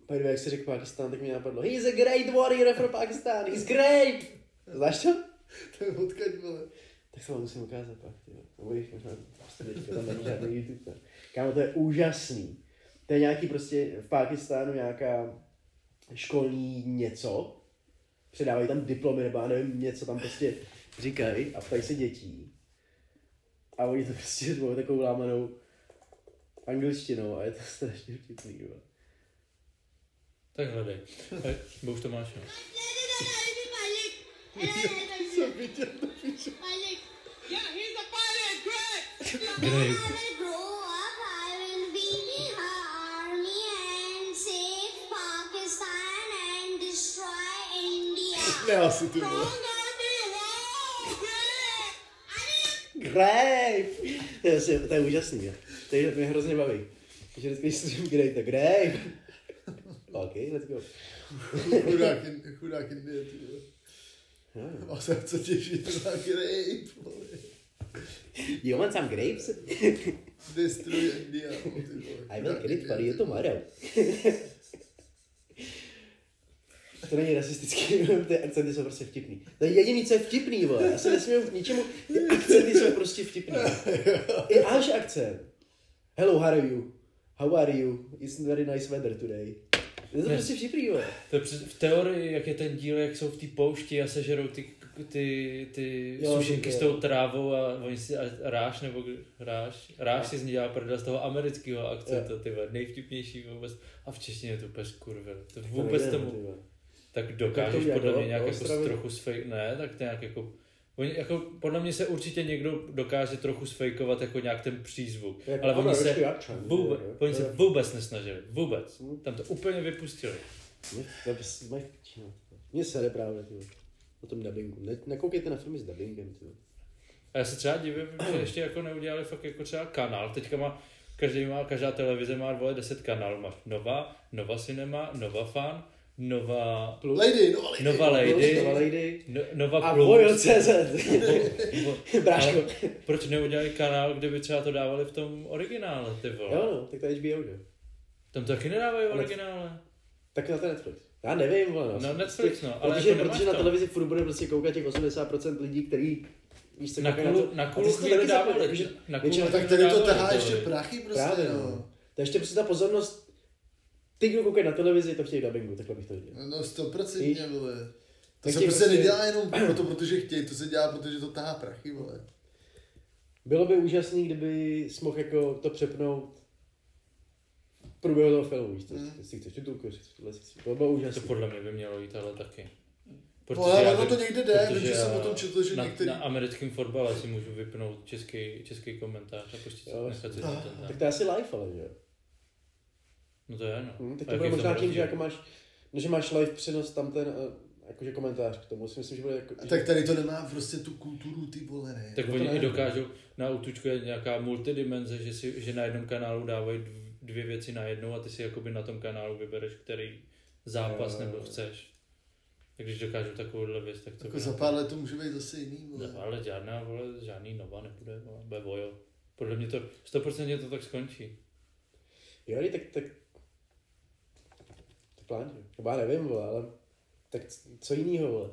By jak jsi řekl Pakistán, tak mi napadlo, he's a great warrior for Pakistan, he's great! Znáš to? To je odkaď, vole. Tak se vám musím ukázat pak, ty. Nebo když možná prostě teďka tam není žádný YouTube. ne. Kámo, to je úžasný. To je nějaký prostě v Pakistánu nějaká školní něco. Předávají tam diplomy nebo nevím, něco tam prostě říkají a ptají se dětí. A oni to prostě řvou takovou lámanou angličtinou a je to strašně vtipný. Jo. Tak hledej. Hej, Bo už to máš, no. Jsem viděl to píše. Yeah, he's a pilot, great! Grape. grow up, I will be army and save Pakistan and destroy India. Ne, asi ty vole. I'm gonna be wrong, great! Grape! To je, asi- to je úžasný, jo. To je, mě hrozně baví. Takže vždycky, když slyším Grape, tak Grape! OK, let's go. Chudák, chudák Indie, ty jo. A se co těšit na grape. You want some grapes? Destroy India. I will get it for Indie, you tomorrow. To není rasistický, ty akcenty jsou prostě vtipný. To je jediný, co je vtipný, vole. Já se nesmím k ničemu, ty akcenty jsou prostě vtipný. I až akcent. Hello, how are you? How are you? It's very nice weather today. Je to Ne. prostě vtipný. To je v teorii, jak je ten díl, jak jsou v té poušti a sežerou ty, ty, ty Jo, sušenky s tou trávou a oni si a ráš nebo ráš, ráš si z ní dělá prdel z toho amerického akcentu, ty nejvtipnější vůbec. A v češtině je to úplně skurvil. To vůbec nejde, tomu, tak Tak dokážeš to udělá podle do- mě nějak jako trochu sfej, ne, tak to nějak jako, oni jako, podle mě se určitě někdo dokáže trochu sfejkovat jako nějak ten přízvuk, Jako ale oni se, akcent, vůbec, jo, jo. oni se vůbec nesnažili, vůbec, Hm. tam to úplně vypustili. Mě, je no. Mně se jde právě, ty vole. O tom dubbingu. Ne, nekoukejte na filmy s dubbingem, ty vole. A já se třeba divím, že ještě jako neudělali fakt jako třeba kanál. Teďka má, každý má, každá televize má vole 10 kanálů. Máš Nova, Nova Cinema, Nova Fan, Nova, Plus. Lady, no lady. Nova Lady, Nova Lady. no, Nova A Plus. Voil.cz. Vo- Bráško. Proč neudělali kanál, kde by třeba to dávali v tom originále, ty vole? Jo, no, tak to HBO, že? Tam to taky nedávají v originále. Tak na ten Netflix. Já nevím, vole, no. No, Netflix, no, ale protože, jako protože na to. televizi furt bude prostě koukat těch 80% lidí, který víš Na kulu, to. na kulu to chvíli dávali. Na kulu Tak tady to tahá to ještě je. prachy prostě, Právě, no. no. To je ještě prostě ta pozornost, ty, kdo koukají na televizi, to chtějí dubbingu, takhle bych to viděl. No stoprocentně, vole. To Tak se prostě prostě- nedělá jenom proto, protože chtějí, to se dělá, protože to tahá prachy, vole. Bylo by úžasný, kdyby jsi mohl jako to přepnout v průběhu toho filmu, víš co, Mm. jestli chceš titulku, jestli chceš tohle, to bylo To úžasný. podle mě by mělo jít ale taky. Vole, já ono vím- to někde jde, protože protože jsem o tom četl, že na, některý... na americkém fotbale si můžu vypnout český, český komentář a si Jo, nechat si to ten Tak to je asi live, ale že jo. No to je, no. Hm, tak to bude možná tím, že rozdíl? jako máš, no, že máš live přenos tam ten, eh, jakože komentář k tomu, si myslím, že bude jako, A tak tady to nemá prostě tu kulturu, ty vole, ne. Tak No to oni i dokážou, na Outučku je nějaká multidimenze, že, si, že na jednom kanálu dávají dv- dvě věci na jednou a ty si jakoby na tom kanálu vybereš, který zápas Jo. nebo chceš. Tak když dokážou takovouhle věc, tak to Jako za pár let to může být zase jiný, vole. No, ale žádná, vole, žádný nova nebude, vole, bude vojo. Podle mě to, 100% to tak skončí. jo, tak, tak, plán? Nebo já nevím, vole, ale tak co jinýho, vole.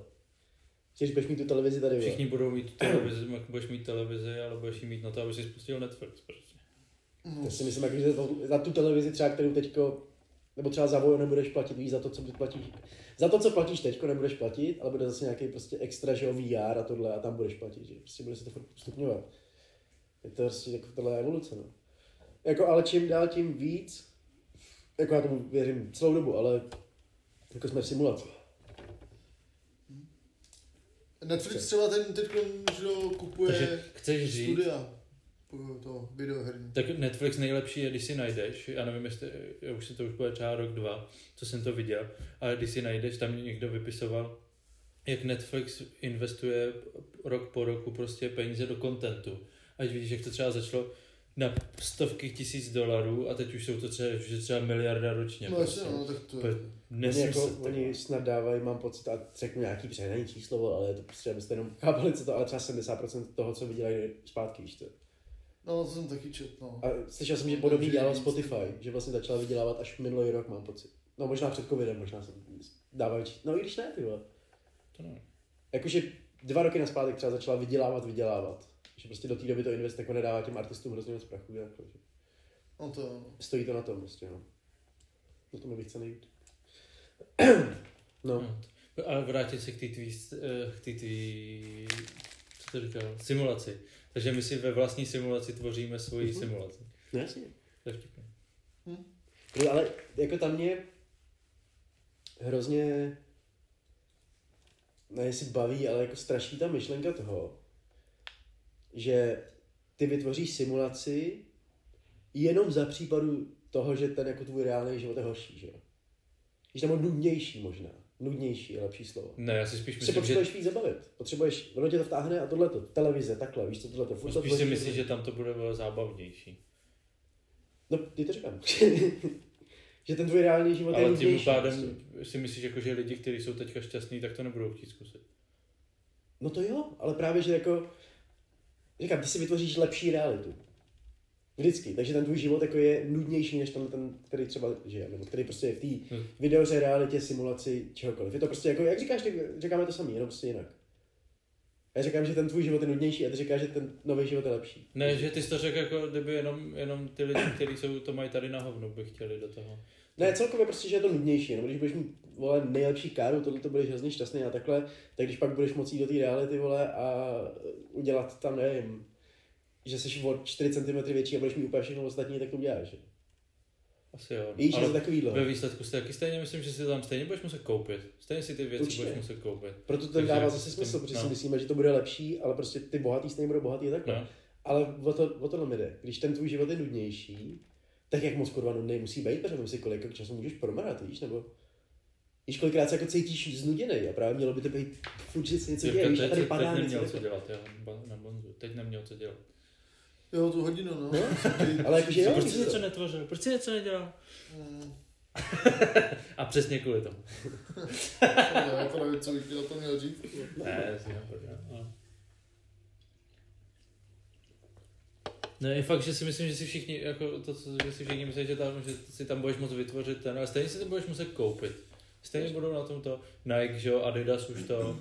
Chceš budeš mít tu televizi tady, vole. Všichni budou mít televizi, jak budeš mít televizi, ale budeš jí mít na to, aby si spustil Netflix prostě. No, Já si myslím, jako, že za, to, za tu televizi třeba, kterou teďko, nebo třeba za Vojo nebudeš platit, víš, za to, co platíš. Za to, co platíš teďko, nebudeš platit, ale bude zase nějaký prostě extra, že jo, VR a tohle a tam budeš platit, že prostě bude se to furt stupňovat. Je to prostě jako tohle evoluce, no. Jako, ale čím dál tím víc, jako já tomu věřím celou dobu, ale jako jsme v simulaci. Netflix třeba ten teď kupuje Takže chceš říct, studia, to videoherní. tak Netflix nejlepší je, když si najdeš, já nevím, jestli, já už si to už bude třeba rok, dva, co jsem to viděl, ale když si najdeš, tam někdo vypisoval, jak Netflix investuje rok po roku prostě peníze do kontentu. Ať vidíš, jak to třeba začalo na stovky tisíc dolarů a teď už jsou to třeba, už je třeba miliarda ročně. No prostě. no, tak to je. Oni, Nesmysl, jako, ty oni snad dávají, mám pocit, a řeknu nějaký přehnaný číslo, ale je to prostě, abyste jenom chápali, co to, ale třeba 70% toho, co vydělají, jde zpátky, víš to. No, to jsem taky čet, no. A slyšel jsem, že podobný dělal Spotify, že vlastně začala vydělávat až minulý rok, mám pocit. No možná před covidem, možná jsem dával či... No i když ne, ty vole. To ne. Jakože dva roky naspátek třeba začala vydělávat, vydělávat. Že prostě do té doby to invest jako nedává těm artistům hrozně moc prachu. Jako, že No to jo. stojí to na tom prostě, no. Na tom bych chce nejít. no. No. Ale vrátit se k té tvý, eh, k té tvý, co to říkal? Simulaci. Takže my si ve vlastní simulaci tvoříme svoji Mhm. simulaci. No jasně. To je vtipné. No, ale jako tam mě hrozně ne jestli baví, ale jako straší ta myšlenka toho, že ty vytvoříš simulaci jenom za případu toho, že ten jako tvůj reálný život je horší, že jo? Když tam nudnější možná. Nudnější je lepší slovo. Ne, já si spíš Se myslím, že, potřebuješ víc zabavit. Potřebuješ, ono tě to vtáhne a tohleto, televize, takhle, víš co, tohleto. Furt to spíš si myslíš, že tam to bude zábavnější. No, ty to říkám. že ten tvůj reálný život je Ale tím pádem prostě. si myslíš, jako, že lidi, kteří jsou teďka šťastní, tak to nebudou chtít zkusit. No to jo, ale právě, že jako, říkám, ty si vytvoříš lepší realitu. Vždycky, takže ten tvůj život jako je nudnější než ten, ten který třeba žije, nebo který prostě je v té Hmm. videoře, realitě, simulaci, čehokoliv. Je to prostě jako, jak říkáš, ty, říkáme to samý, jenom prostě jinak. Já říkám, že ten tvůj život je nudnější a ty říkáš, že ten nový život je lepší. Ne, že ty jsi to řekl, jako kdyby jenom, jenom ty lidi, kteří jsou, to mají tady na hovno, by chtěli do toho. Ne, celkově prostě, že je to nudnější, jenom když budeš mít vole, nejlepší káru, tohle to budeš hrozně šťastný a takhle, tak když pak budeš moci jít do té reality, vole, a udělat tam, nevím, že jsi o 4 cm větší a budeš mít úplně všechno ostatní, tak to uděláš. že? Asi jo. Víš, Ale takovýhle. ve výsledku si taky stejně myslím, že si tam stejně budeš muset koupit. Stejně si ty věci Určitě. budeš muset koupit. Proto to Takže dává zase smysl, protože no. si myslíme, že to bude lepší, ale prostě ty bohatý stejně budou bohatý a takhle. No. Ale o to, o to mi jde. Když ten tvůj život je nudnější, tak jak moc kurva nudný musí být, protože si kolik času můžeš promrhat, víš, nebo Víš, kolikrát se jako cítíš znuděný a právě mělo by to být furt, že si něco děje, víš, a teď, tady teď padá něco. neměl co jako- dělat, jo, ba- na bonzu. Teď neměl co dělat. Jo, tu hodinu, no. No, ale jakože jo, Proč víš jsi co? něco netvořil? Proč jsi něco nedělal? Mm, A přesně kvůli tomu. já jako nevím, co bych ti o tom měl říct. Ne, já si nechodím, Ne, je fakt, že si myslím, že si všichni, jako to, že si všichni myslí, že, tam, že si tam budeš moct vytvořit ten, ale stejně si to budeš muset koupit. Stejně budou na tom to Nike, že Adidas už to,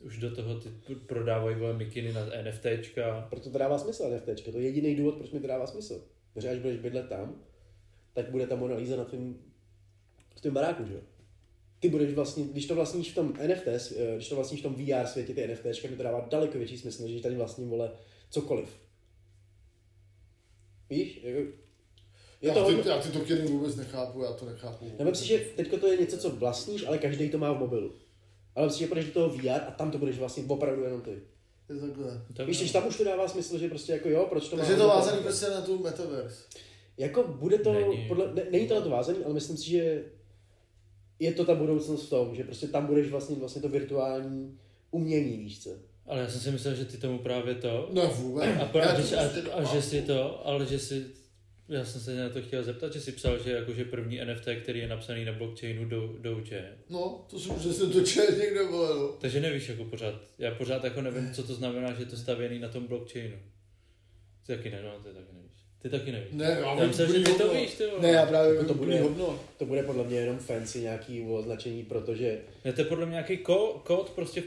už do toho ty prodávají vole mikiny na NFTčka. Proto to dává smysl NFTčka, to je jediný důvod, proč mi to dává smysl. Protože až budeš bydlet tam, tak bude ta Mona na tvém v tom baráku, že jo? Ty budeš vlastně, když to vlastníš v tom NFT, eh, když to vlastníš v tom VR světě, ty NFTčka, mi to dává daleko větší smysl, než když tady vlastním, vole, cokoliv. Víš? Jako, Já, to ty, hodno... já ty tokeny vůbec nechápu, já to nechápu. vůbec. Nevím si, že teďko to je něco, co vlastníš, ale každý to má v mobilu. Ale myslím, že půjdeš do toho VR a tam to budeš vlastně opravdu jenom ty. Je to takhle. To Víš, že tam už to dává smysl, že prostě jako jo, proč to má... Takže je to vázaný prostě na tu metaverse. Jako bude to, Není. není, podle, ne, není to na to vázaný, ale myslím si, že je to ta budoucnost v tom, že prostě tam budeš vlastně, vlastně to virtuální umění, víš co. Ale já jsem si myslel, že ty tomu právě to. Ne, vůbec. A, právě, to a, prostě a, že si to, ale že si, já jsem se na to chtěl zeptat, že si psal, že jakože první NFT, který je napsaný na blockchainu Do- Doge. No, to jsem přesně to čel někde, vole, no. Takže nevíš jako pořád, já pořád jako nevím, co to znamená, že je to stavěný na tom blockchainu. Ty taky ne, no, ty taky nevíš. Ty taky nevíš. Ne, já, Já myslím, že ty to víš, ty vole. Ne, já právě Jako to bude- hovno. To bude podle mě jenom fancy nějaký označení, protože Ne, to je podle mě nějaký kód, kód prostě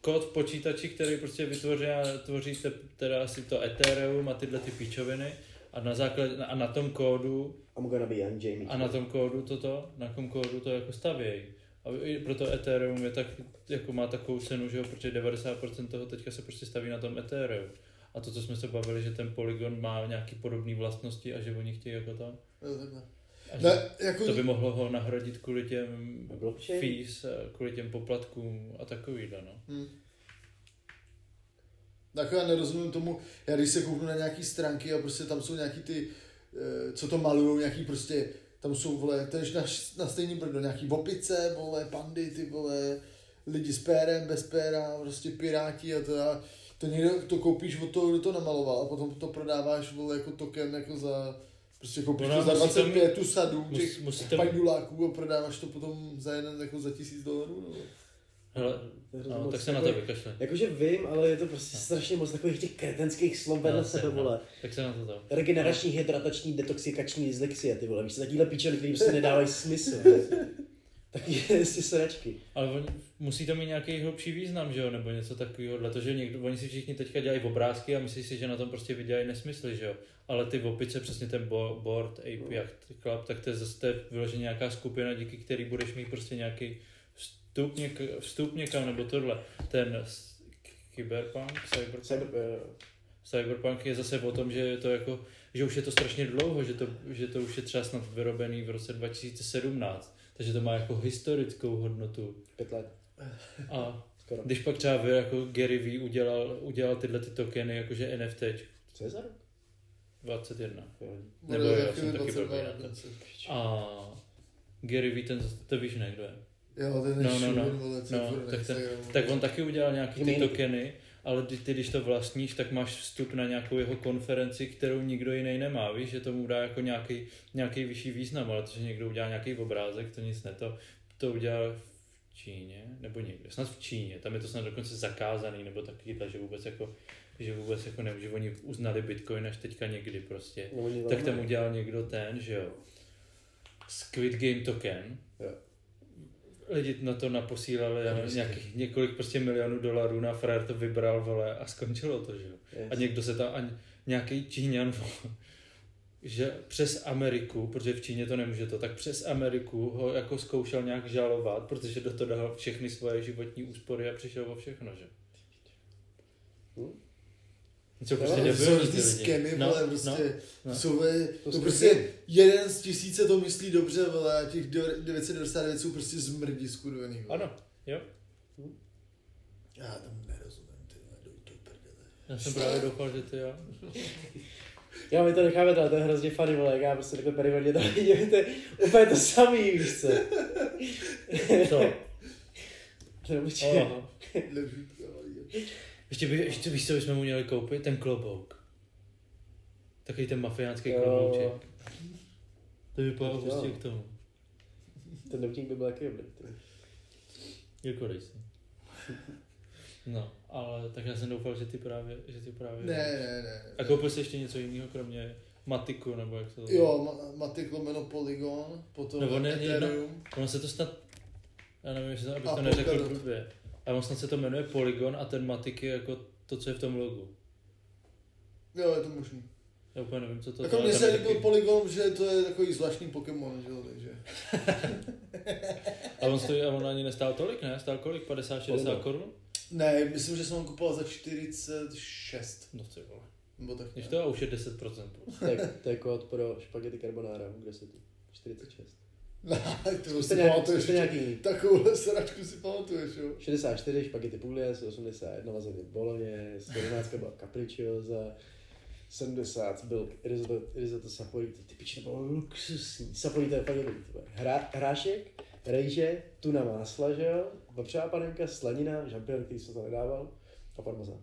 kód v počítači, který prostě vytvoří, tvoří te, teda asi to Ethereum a tyhle ty píčoviny a na základě, a na tom kódu I'm gonna be young Jamie. A na tom kódu toto, na tom kódu to jako stavějí. A i proto Ethereum je tak, jako má takovou cenu, že jo, protože 90% toho teďka se prostě staví na tom Ethereum. A to, co jsme se bavili, že ten Polygon má nějaký podobné vlastnosti a že oni chtějí jako. A že Ne, jako, to by mohlo ho nahradit kvůli těm Blockchain? fees, a kvůli těm poplatkům a takovýhle, no. Hm. Tak já nerozumím tomu, já když se kouknu na nějaký stránky a prostě tam jsou nějaký ty, eh, co to malují, nějaký prostě, tam jsou, vole, tež na, na stejný brdo, nějaký opice, vole, pandy, ty vole, lidi s pérem, bez péra, prostě piráti a to a to někdo, to koupíš od toho, kdo to namaloval a potom to prodáváš, vole, jako token, jako za, prostě koupíš No, to za musí to 25 tu sadu Mus, těch musíte, panduláků a prodáváš to potom za jeden, jako za tisíc dolarů, no. hele, no, tak se na to vykašle. Jakože vím, ale je to prostě strašně moc takových těch kretenských slov vedle No, sebe, no. vole. Tak se na to to. Regenerační, hydratační, detoxikační dyslexie, ty vole. Víš co, takovýhle píčely, který prostě nedávají smysl. Taky jestli sračky. Ale oni, musí to mít nějaký hlubší význam, že jo, nebo něco takového, to, že někdo, oni si všichni teďka dělají obrázky a myslí si, že na tom prostě vydělají nesmysly, že jo. Ale ty opice, přesně ten bo- board, Ape Yacht Club, tak to je zase to je vyloženě nějaká skupina, díky který budeš mít prostě nějaký vstup, něk, vstup někam, nebo tohle. Ten Cyberpunk, Cyberpunk. Cyber, eh, Cyberpunk je zase o tom, že je to jako, že už je to strašně dlouho, že to, že to už je třeba snad vyrobený v roce 2017, takže to má jako historickou hodnotu. pět let, A skoro. když pak třeba vy, jako Gary Vee udělal, udělal tyhle ty tokeny, jakože NFT, Co je za rok? 21. Jo. Nebo jo, taky jsem taky 22 blbý, na konci. A Gary Vee, ten, to víš ne, kdo je. Jo, ten No, je no, no. No, tak ten-. Tak on taky udělal nějaký ty tokeny, ale ty, ty, když to vlastníš, tak máš vstup na nějakou jeho konferenci, kterou nikdo jiný nemá, víš, že tomu dá jako nějaký, nějaký vyšší význam, ale to, že někdo udělá nějaký obrázek, to nic ne, to, to udělal v Číně, nebo někde, snad v Číně, tam je to snad dokonce zakázaný, nebo takovýhle, že vůbec jako, že vůbec jako nevím, že oni uznali Bitcoin až teďka někdy prostě. No, Tak tam udělal někdo ten, že jo, Squid Game token. Jo. Lidi na to naposílali já nevím, nějakých několik prostě milionů dolarů na frajer to vybral, vole, a skončilo to, že jo. A někdo se tam, a nějaký Číňan, vole, že přes Ameriku, protože v Číně to nemůže to, tak přes Ameriku ho jako zkoušel nějak žalovat, protože do toho dal všechny svoje životní úspory a přišel o všechno, že? Hm? Co prostě jsou ty lidi. skemy, No, vole, no. prostě, no. to jsou, vole, To to prostě jeden z tisíce to myslí dobře, vole, a těch 999 jsou prostě zmrdi skurvený, vole. Ano, jo. Já tomu nerozumím, ty vole, do to prdele. Já jsem právě doufal, že ty jo. Jo, my to necháme dát, to je hrozně funny, vole, jak já prostě takhle periodně to vidím, to je úplně to samý, víš co. Co? Nebo Aha. Ještě, by, ještě víš, co bychom mu měli koupit? Ten klobouk. Takový ten mafiánský klobouček. To vypadá Jo. prostě k tomu. Ten doutník by byl taky dobrý. Jako dej si. No, ale tak já jsem doufal, že ty právě, že ty právě... Ne, ne, ne. A koupil jsi ještě něco jiného, kromě Matiku, nebo jak se to Jo, ma- Matic lomeno Polygon, potom Nebo ne, Ethereum. Ono se to snad... Já nevím, jestli to, abych A to neřekl blbě. A on snad se to jmenuje Polygon a ten Matik je jako to, co je v tom logu. Jo, je to možný. Já úplně nevím, co to Jako mně se je líbil taky- Polygon, že to je takový zvláštní Pokémon, že jo, takže. A on, stojí, a on ani nestál tolik, ne? Stál kolik? 50, 60 Polygon. korun? Ne, myslím, že jsem ho kupoval za 46, No ty vole. nebo tak. Když to a už je 10%. To je, to je kód pro špagety carbonara, kde se tu? 46. To Zkuste si nějaký, pamatuješ. nějaký. Takovouhle sračku si pamatuješ, jo? 64 špagety pugliese, 81 lasagne bologne, 17 byla capricciosa, 70 byl risotto, ty piče, to bylo luxusní. Saporito je fakt dobrý, to. Hra, hrášek, rejže, tuna másla, že jo, vepřová panenka, slanina, žampion, který jsem to nedával, a parmezán.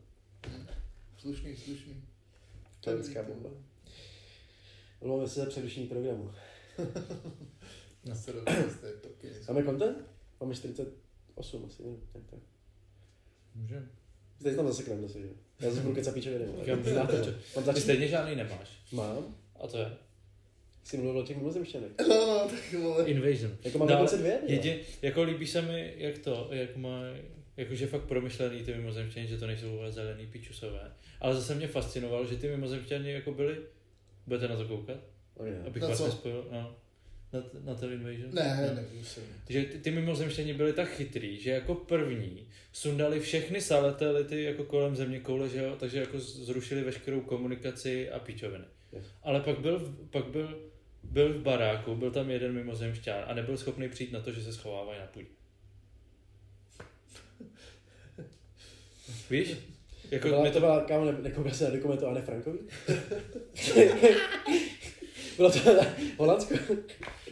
Slušný, slušný. To je bomba. Omlouváme se za přerušení programu. Na se rovnosti, taky. Máme content? Máme 48 asi, ne? Tak, tak. Můžeme. Teď tam zase krem zase, že? Já zase budu kecat píčoviny. vole. Já můžu Znáte to? Mám Ty začít? stejně žádný nemáš. Mám. A to je Jsi mluvil o těch mimozemšťanech. No, no, tak vole. Invasion. Jako mám dokonce dvě, jo? Jedin, jako líbí se mi, jak to, jak má, jakože fakt promyšlený ty mimozemšťany, že to nejsou vůbec zelený pičusové. Ale zase mě fascinovalo, že ty mimozemšťani jako byli, budete na to koukat? Oh, jo. Abych Na vás co? nespojil, no. Na, na ten Invasion? Ne, No. nevím. Že ty, ty mimozemšťani byli tak chytrý, že jako první sundali všechny satelity jako kolem země koule, že jo? takže jako zrušili veškerou komunikaci a píčoviny. Yes. Ale pak byl, v- pak byl, byl v baráku, byl tam jeden mimozemšťan a nebyl schopný přijít na to, že se schovávají na půdě. Víš? Jako To byla, to to, byla, kámo, ne, nekoukal se na dokumentu Anne Frankový? Bylo to Holandsko?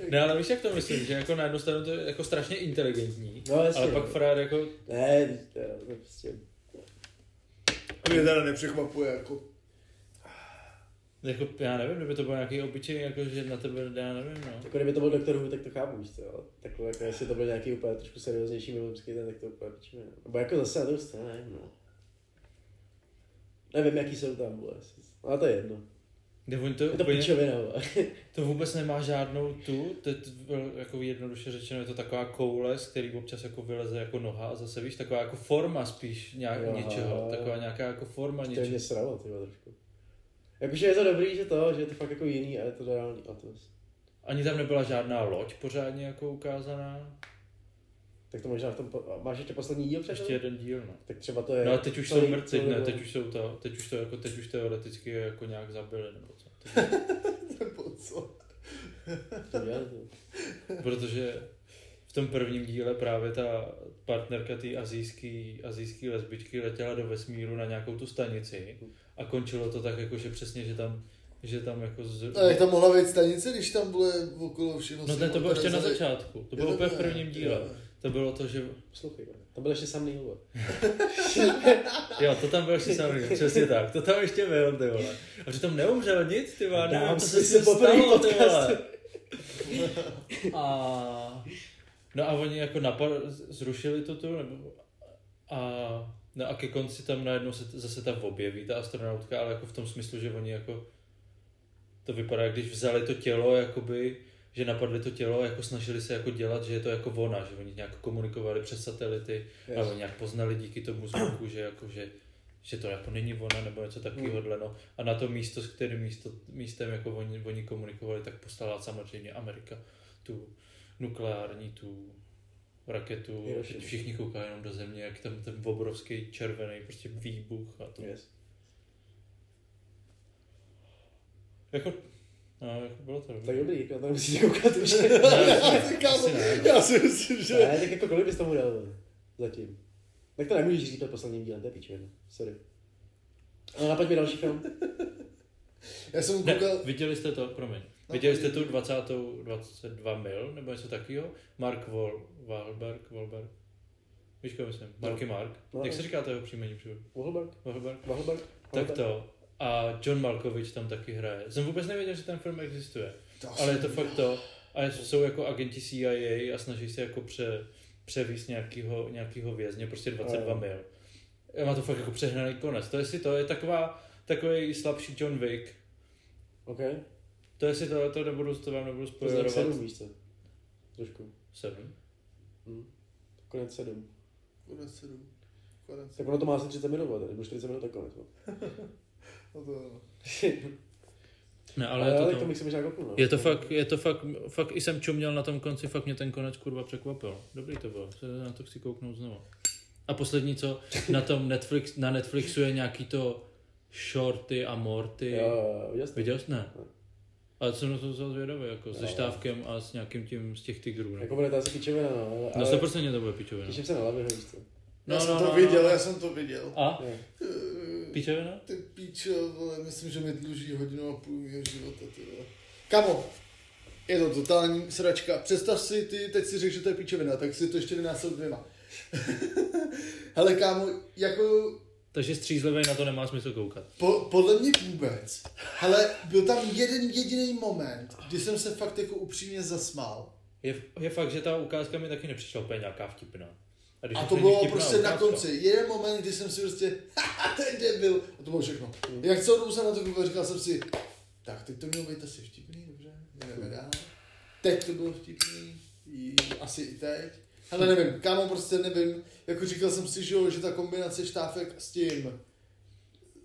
ne, ale víš, jak to myslím, že jako na jednu stranu to je jako strašně inteligentní, No, jasně. ale pak frajer jako, Ne, to je to je prostě... Mě teda nepřekvapuje, jako jako, já nevím, kdyby to byl nějaký obyčej, jako že na tebe, já nevím, no. Jako kdyby to byl doktor Who, tak to chápu, víš co, jo. Takhle, jako jestli to byl nějaký úplně trošku serióznější mimozemský ten, tak to úplně pičme. Nebo jako zase na druhou stranu, nevím, no. Nevím, jaký jsou tam, vole. Ale to je jedno. Kde oni to, Je to úplně, pičovina, to vůbec nemá žádnou tu, to je jako jednoduše řečeno, je to taková koule, z který občas jako vyleze jako noha a zase víš, taková jako forma spíš nějak, Jo. něčeho, taková nějaká jako forma To je něčeho. mě sralo, ty vole, trošku. Jakože je to dobrý, že to, že je to fakt jako jiný a je to reálný. A to Ani tam nebyla žádná loď pořádně jako ukázaná. Tak to možná v tom, po- máš ještě poslední díl před Ještě jeden díl, no. Tak třeba to je... No teď už jsou mrtví, ne, teď už jsou to, teď už to jako, teď už teoreticky jako nějak zabili, nebo co. Nebo co? Protože v tom prvním díle právě ta partnerka té azijský, azijský lesbičky letěla do vesmíru na nějakou tu stanici a končilo to tak jako, že přesně, že tam, že tam jako z... A jak tam mohla být stanice, když tam bylo okolo všechno? No ne, to bylo ještě na začátku, to bylo úplně v prvním díle. jo. To bylo to, že Poslouchej, to byl ještě samý hovor. Jo, to tam byl ještě samý, přesně tak, to tam ještě byl, ty vole. A přitom neumřel nic, ty vole, Dám nevím, co se smysl s po tím první stalo, ty vole. A... No a oni jako napad, zrušili to tu, nebo... A... No a ke konci tam najednou se zase tam objeví ta astronautka, ale jako v tom smyslu, že oni jako... To vypadá, když vzali to tělo, jakoby, že napadli to tělo, jako snažili se jako dělat, že je to jako ona, že oni nějak komunikovali přes satelity, Yes. oni nějak poznali díky tomu zvuku, že jako, že, že to jako není ona nebo něco takového. Hmm. No. A na to místo, s kterým místo, místem jako oni, oni komunikovali, tak poslala samozřejmě Amerika tu nukleární tu raketu. Hirošima. Teď všichni koukají jenom do země, jak tam ten obrovský červený prostě výbuch a to. Yes. Jako, no, jako bylo to Tak dobré. dobrý, jako to nemusíte koukat už. Já si, ne, no. já myslím, že... ne, tak jako kolik bys tomu dal? Zatím. Tak to nemůžeš říct před posledním dílem, to je píčovina. Sorry. Ale napaď mi další film. Já jsem Ne, koukal... viděli jste to, promiň. No, Viděli jste tu 20, 22 mil, nebo něco takového? Mark Wal, Wahlberg, Wahlberg. Víš, koho myslím? Marky Mark. No. Jak se říká to jeho příjmení? Wahlberg? Wahlberg? Wahlberg? Tak to. A John Malkovich tam taky hraje. Jsem vůbec nevěděl, že ten film existuje. To Ale je to fakt to. A jsou jako agenti CIA a snaží se jako pře, převíst nějakýho, nějakýho vězně, prostě 22 Jo. mil. A má to fakt jako přehnaný konec. To jestli to je taková, takový slabší John Wick. OK. To jestli to, to nebudu, to vám nebudu To zní jak sedm, spoilerovat. víš co? Trošku. Sedm. Hm. Konec sedm. Konec sedm. Konec Tak ono to má asi 30 minut, nebo 40 minut, tak konec. No to. Ne, ale, Ale, to, to to, si možná kouknul, no. je to fakt, je to fakt, fakt i jsem čuměl na tom konci, fakt mě ten konec kurva překvapil. Dobrý to bylo, se na to chci kouknout znovu. A poslední, co na tom Netflix, na Netflixu je nějaký to Shorty a Morty. Jo, viděl jsi? Viděl jsi? Ne. Ne. Ale jsem na to vzal zvědavý, jako se Jo. štávkem a s nějakým tím z těch tigrů. Jako No, bude to asi píčovina, no. ale- no ale 100% to bude pičovina. Těším se na Laviho, víš co? Já No, jsem no, to no, viděl, no. já jsem to viděl. A? Eh, Pičovina? Ty píčo, myslím, že mi dluží hodinu a půl mého života, ty vole. Kamo, je to totální sračka. Představ si, ty teď si řekl, že to je píčovina, tak si to ještě vynásil dvěma. Hele, kámo, jako Takže střízlivý na to nemá smysl koukat. po, podle mě vůbec. Ale byl tam jeden jediný moment, kdy jsem se fakt jako upřímně zasmál. Je, je fakt, že ta ukázka mi taky nepřišla úplně nějaká vtipná. A už to bylo prostě na konci. Jeden moment, kdy jsem si prostě, haha, je debil. A to bylo všechno. Jak celou dobu jsem na to koukal, říkal jsem si, tak teď to mělo být asi vtipný, dobře, jdeme dál. Teď to bylo vtipný, asi i teď. Ale nevím, kámo, prostě nevím, jako říkal jsem si, že, jo, že ta kombinace štávek s tím,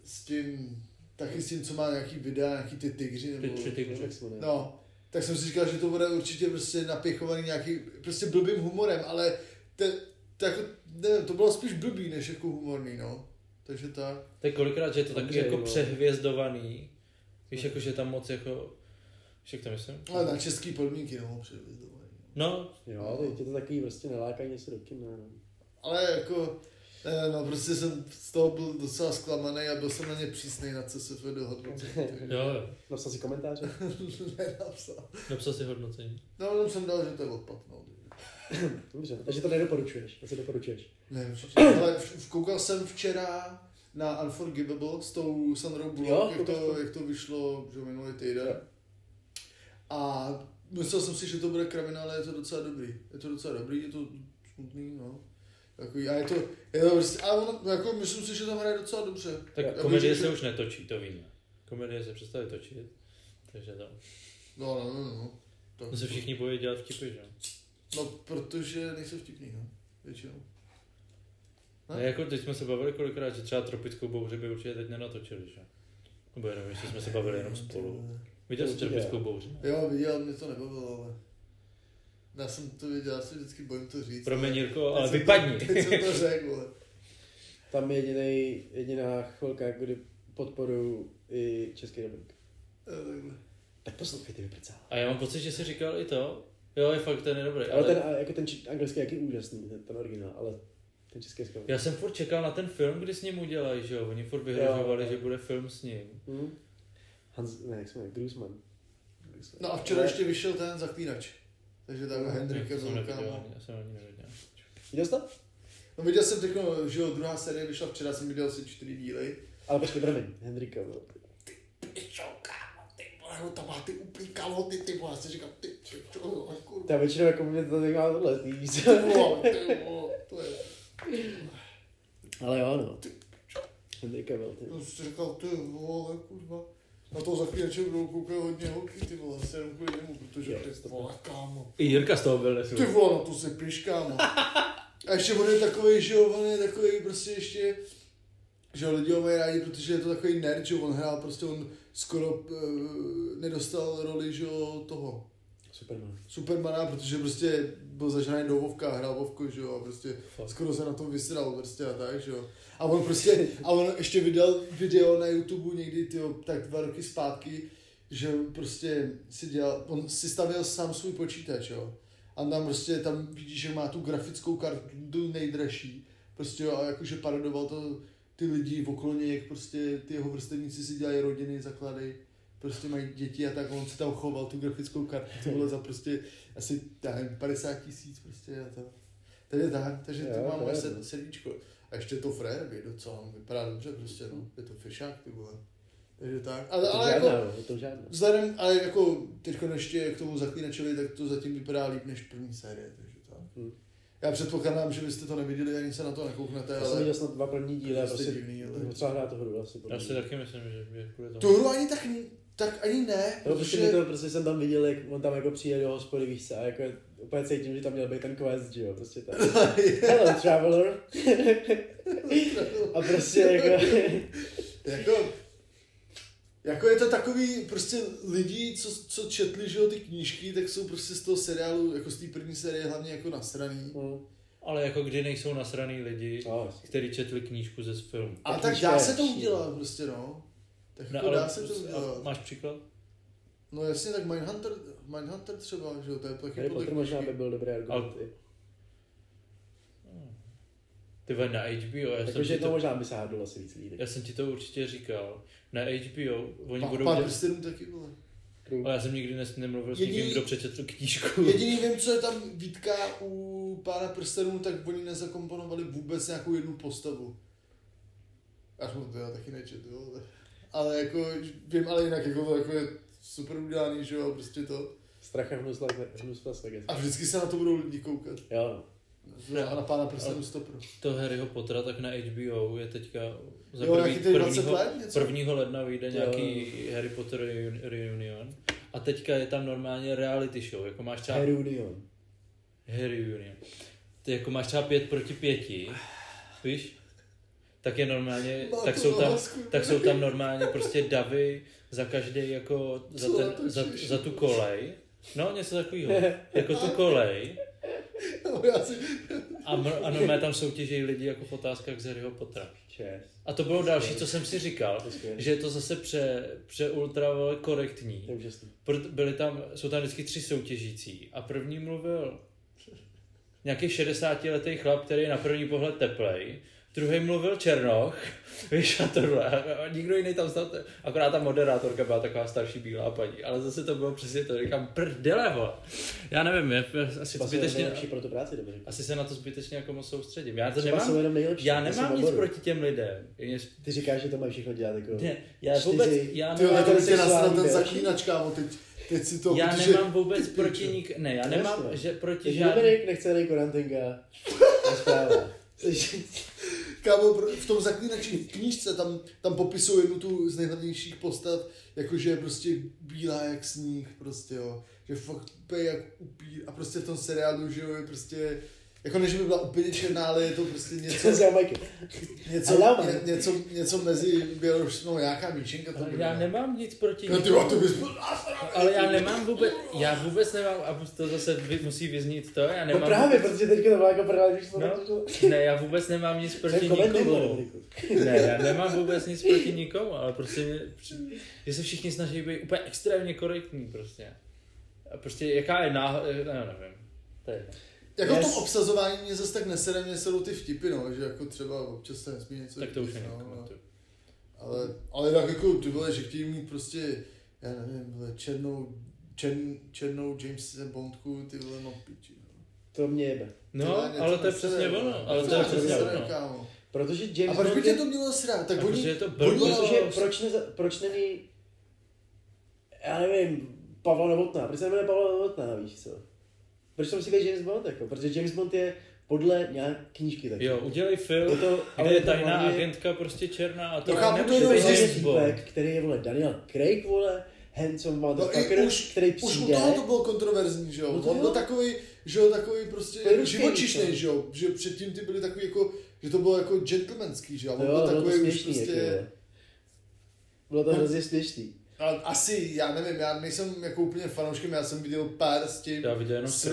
s tím, taky s tím, co má nějaký videa, nějaký ty tygři, nebo... Ty tři tygři. No, tak jsem si říkal, že to bude určitě prostě napěchovaný nějaký, prostě blbým humorem, ale te, to, jako, nevím, to bylo spíš blbý, než jako humorný, no. Takže tak. Tak kolikrát, že je to taky Dobře, jako no. přehvězdovaný. Víš, jako, že tam moc jako... Víš, jak to myslím? Ale na český podmínky, no, předvězdovaný. No, Jo, to, tě to takový prostě nelákají něco do kina, no. Ale jako, ne, no, prostě jsem z toho byl docela zklamaný a byl jsem na ně přísnej na CSF do hodnocení. jo, jo. Napsal si komentáře? Nenapsal. Napsal si hodnocení. No, jenom jsem dal, že to je odpad, no. Dobře, takže to nedoporučuješ, asi doporučuješ. Ne, určitě. Ale v- koukal jsem včera na Unforgivable s tou Sandrou Bullock, Jo, jak, to, jak to vyšlo že minulý týden. Jo. A myslel jsem si, že to bude kravina, ale je to docela dobrý. Je to docela dobrý, je to smutný, no. Takový, a je to, je to prostě, a ono, jako myslím si, že tam hraje docela dobře. Tak Já komedie se že- už netočí, to víme. Komedie se přestali točit. Takže to. No, no, no, no. Tak, No se všichni bojí dělat vtipy, že? jo? No, protože nejsou vtipný, no. Většinou. Ne? Ne, jako teď jsme se bavili kolikrát, že třeba tropickou bouři by určitě teď nenatočili, že? Nebo jenom, jestli jsme se bavili jenom spolu. Viděl jsi tropickou bouři? Jo, viděl, mě to nebavilo, ale... Já jsem to viděl, já se vždycky bojím to říct. Promiň, Jirko, ale vypadni. To, teď jsem to řekl, vole. Tam je jedinej, jediná chvilka, kdy podporuju i český dubbing. Tak poslouchejte, vyprcává. A já mám pocit, že jsi říkal i to. Jo, je fakt, ten je dobrý. Ale ten, a jako ten či- anglický je jaký úžasný, ten, ten originál, ale ten český je skvělý. Já jsem furt čekal na ten film, kdy s ním udělají, že jo? Oni furt vyhrožovali, Jo. že bude film s ním. Hm? Hans, ne, jak se jmenuje, Grusman. No a včera ještě vyšel ten zaklínač. Takže tak No, Hendrik je to jsem ani- já jsem ani neviděl. Viděl jsi to? No viděl jsem teď, že jo, druhá série vyšla včera, jsem viděl asi čtyři díly. Ale počkej, promiň, Hendrika byl. Pičo, kámo, ty vole, no tam má ty úplný kalhoty, ty vole, já si říkám, ty vole, kurva. Ta většinou jako mě to zajímá tohle, ty víš Ty vole, ty vole, to je. Ale jo, no. Hendrika byl, ty. Já jsem říkal, ty vole, kurva. Na toho zaklínače budou koukat hodně holky, ty vole, asi jenom kvůli němu, protože Jo, ty vole, kámo. I Jirka z toho byl Ty nesmysl. vole, no to se píš, kámo. A ještě on je takový, že jo, on je takový prostě ještě, že jo, lidi ho mají rádi, protože je to takový nerd, že jo, on hrál prostě, on skoro uh, nedostal roli, že jo, toho Superman. Supermana, protože prostě byl zažraný do Vovka, hrál Vovko, že jo, a prostě Fakt. skoro se na tom vysral prostě a tak, že jo. A on prostě, a on ještě vydal video na YouTube někdy, tyjo, tak dva roky zpátky, že prostě si dělal, on si stavěl sám svůj počítač, jo. A tam prostě, tam vidíš, že má tu grafickou kartu nejdražší, prostě jo, a jakože parodoval to ty lidi okolo něj, jak prostě ty jeho vrstevníci si dělají rodiny, zakladají, prostě mají děti a tak on si tam choval tu grafickou kartu, to bylo za prostě asi, nevím, 50 tisíc prostě a to. Takže tak, takže to Jo, to moje je se- to. srdíčko. A ještě je to frér, je docela, vypadá dobře prostě, no, je to fešák, ty vole. Takže tak, ale, to ale žádná, jako, je to žádná. vzhledem, ale jako teď ještě k tomu zaklínačovi, tak to zatím vypadá líp než první série, takže tak. Hmm. Já předpokládám, že byste to neviděli, ani se na to nekouknete, Já jsem ale viděl snad dva první díly Prostě divný, ale- docela hrát tu hru asi. podle Já si taky myslím, že, že bude to. tu hru ani tak, tak ani ne, No, prostě, mi to, prostě jsem tam viděl, jak on tam jako přijde do hospody, víš co, a jako úplně cítím, že tam měl být ten quest, že jo, prostě tak. Hello, traveler. a prostě jako, jako, jako je to takový, prostě lidi, co, co četli, že jo, ty knížky, tak jsou prostě z toho seriálu, jako z té první série hlavně jako nasraný. hm, Ale jako kdy nejsou nasraný lidi, no, jasně. kteří četli knížku ze filmu. A Ta tak knížka dá se to udělat prostě, no. Tak No, jako ale dá se to udělat. máš příklad? No jasně, tak Mindhunter, Mindhunter třeba, že jo, to je taky Harry podle Potter možná by byl dobrý argument. i. Ty vole, na HBO, já jsem, Jakože ti to to, možná by sáhlo asi víc lidí. já jsem ti to určitě říkal. Na HBO, oni Pa, budou pán dělat, prstenů taky bylo. ale já jsem nikdy nes, nemluvil s Jediný- někým, kdo přečetl knížku. Jediný vím, co je tam výtka u pána prstenů, tak oni nezakomponovali vůbec nějakou jednu postavu. Já jsem to já taky nečetl, jo. Ale jako, vím, ale jinak jako, jako je super udělaný, že jo, prostě to. Strach a hnus, hnus Las Vegas. A vždycky se na to budou lidi koukat. Jo, no. A na pána prstenů stopro. To Harryho Pottera tak na HBO je teďka za Jo, první, nějaký ty 20 prvního, let něco? prvního ledna vyjde Jo. nějaký Harry Potter reun- reunion. A teďka je tam normálně reality show, jako máš třeba Harry Union. Harry Union. Ty jako máš třeba pět proti pěti, víš? Tak je normálně, Má tak jsou, tam, lásku. tak jsou tam normálně prostě davy za každý jako za, ten, za, za tu kolej. No, něco takového. Jako tu kolej. No, A, mr- a normálně tam soutěží lidi jako v otázkách z Harryho Pottera. A to bylo další, co jsem si říkal, skvělé. že je to zase pře, pře ultra korektní. Byli tam, jsou tam vždycky tři soutěžící a první mluvil nějaký 60 letý chlap, který je na první pohled teplej, druhý mluvil Černoch, víš, a tohle, a a nikdo jiný tam stál, akorát ta moderátorka byla taková starší bílá paní, ale zase to bylo přesně to, říkám, prdele, vole. Já nevím, je, je asi jsou zbytečně, nejlepší pro tu práci, dobře. asi se na to zbytečně jako moc soustředím. Já to Třeba nemám, jenom nejlepší. já nemám nic oboru. proti těm lidem. Je- Ty říkáš, že to mají všechno dělat jako... Ne, já Čtyři. vůbec, já ty nemám, ten tě nasral sexuální ten zaklínač, kámo, teď, teď si to, já protože, nemám vůbec ty proti nik, ne, já nemám, že proti žádný, Dominik, nechce. To je zpráva. Jsi- Kámo, v tom zaklínači v knížce tam, tam popisují jednu tu z nejhlavnějších postav, jakože je prostě bílá jak sníh, prostě jo. Že fakt úplně jak upír. A prostě v tom seriálu, že jo, je prostě Jako než by byla úplně černá, ale je to prostě Co něco, za Mike? něco, ně, něco, něco mezi bělorusinou, no, nějaká míčenka to já nemám nic proti No ty to bys byl... Ale já nemám vůbec, já vůbec nemám, a to zase vy- musí vyznít to, já No nemám právě, vůbec, protože teďka to bylo jako první, když to No. ne, já vůbec nemám nic proti nikomu. Ne, já nemám vůbec nic proti nikomu, ale prostě, mě, že se všichni snaží být úplně extrémně korektní prostě. A prostě jaká je náhoda, ne, nevím. To je Jako v tom Yes. obsazování mě zase tak nesere, mě serou ty vtipy, no, že jako třeba občas se nesmí něco Tak to už říct, ani no, ale, ale tak jako ty vole, že chtějí mít prostě, já nevím, vole, černou, čern, černou James Bondku, ty vole, no piči. no. To mě jebe. No, něco ale to je přesně no. ono, ale to je to přesně ono. kámo? Protože A James proč by tě to mělo srát? Tak A oni, protože je to. Protože proč, ne, proč není, já nevím, Pavla Novotná, proč se jmenuje Pavla Novotná, víš co? Proč to musí být James Bond, jako? Protože James Bond je podle nějak knížky taky. Jo, udělej film, to, kde je tajná hlavně- agentka prostě černá a to No chápu, to To je týpek, který je, vole, Daniel Craig, vole, handsome No i motherfucker, už, který už u přijde. toho to bylo kontroverzní, že jo? No to On byl takový, že jo, takový prostě živočišný, že jo? Že předtím ty byly takový jako, že to bylo jako gentlemanský, že jo? On byl bylo to takový už prostě... jako. Bylo to hrozně směšný. Ale asi, já nevím, já nejsem jako úplně fanouškem, já jsem viděl pár s tím, Já viděl jenom s,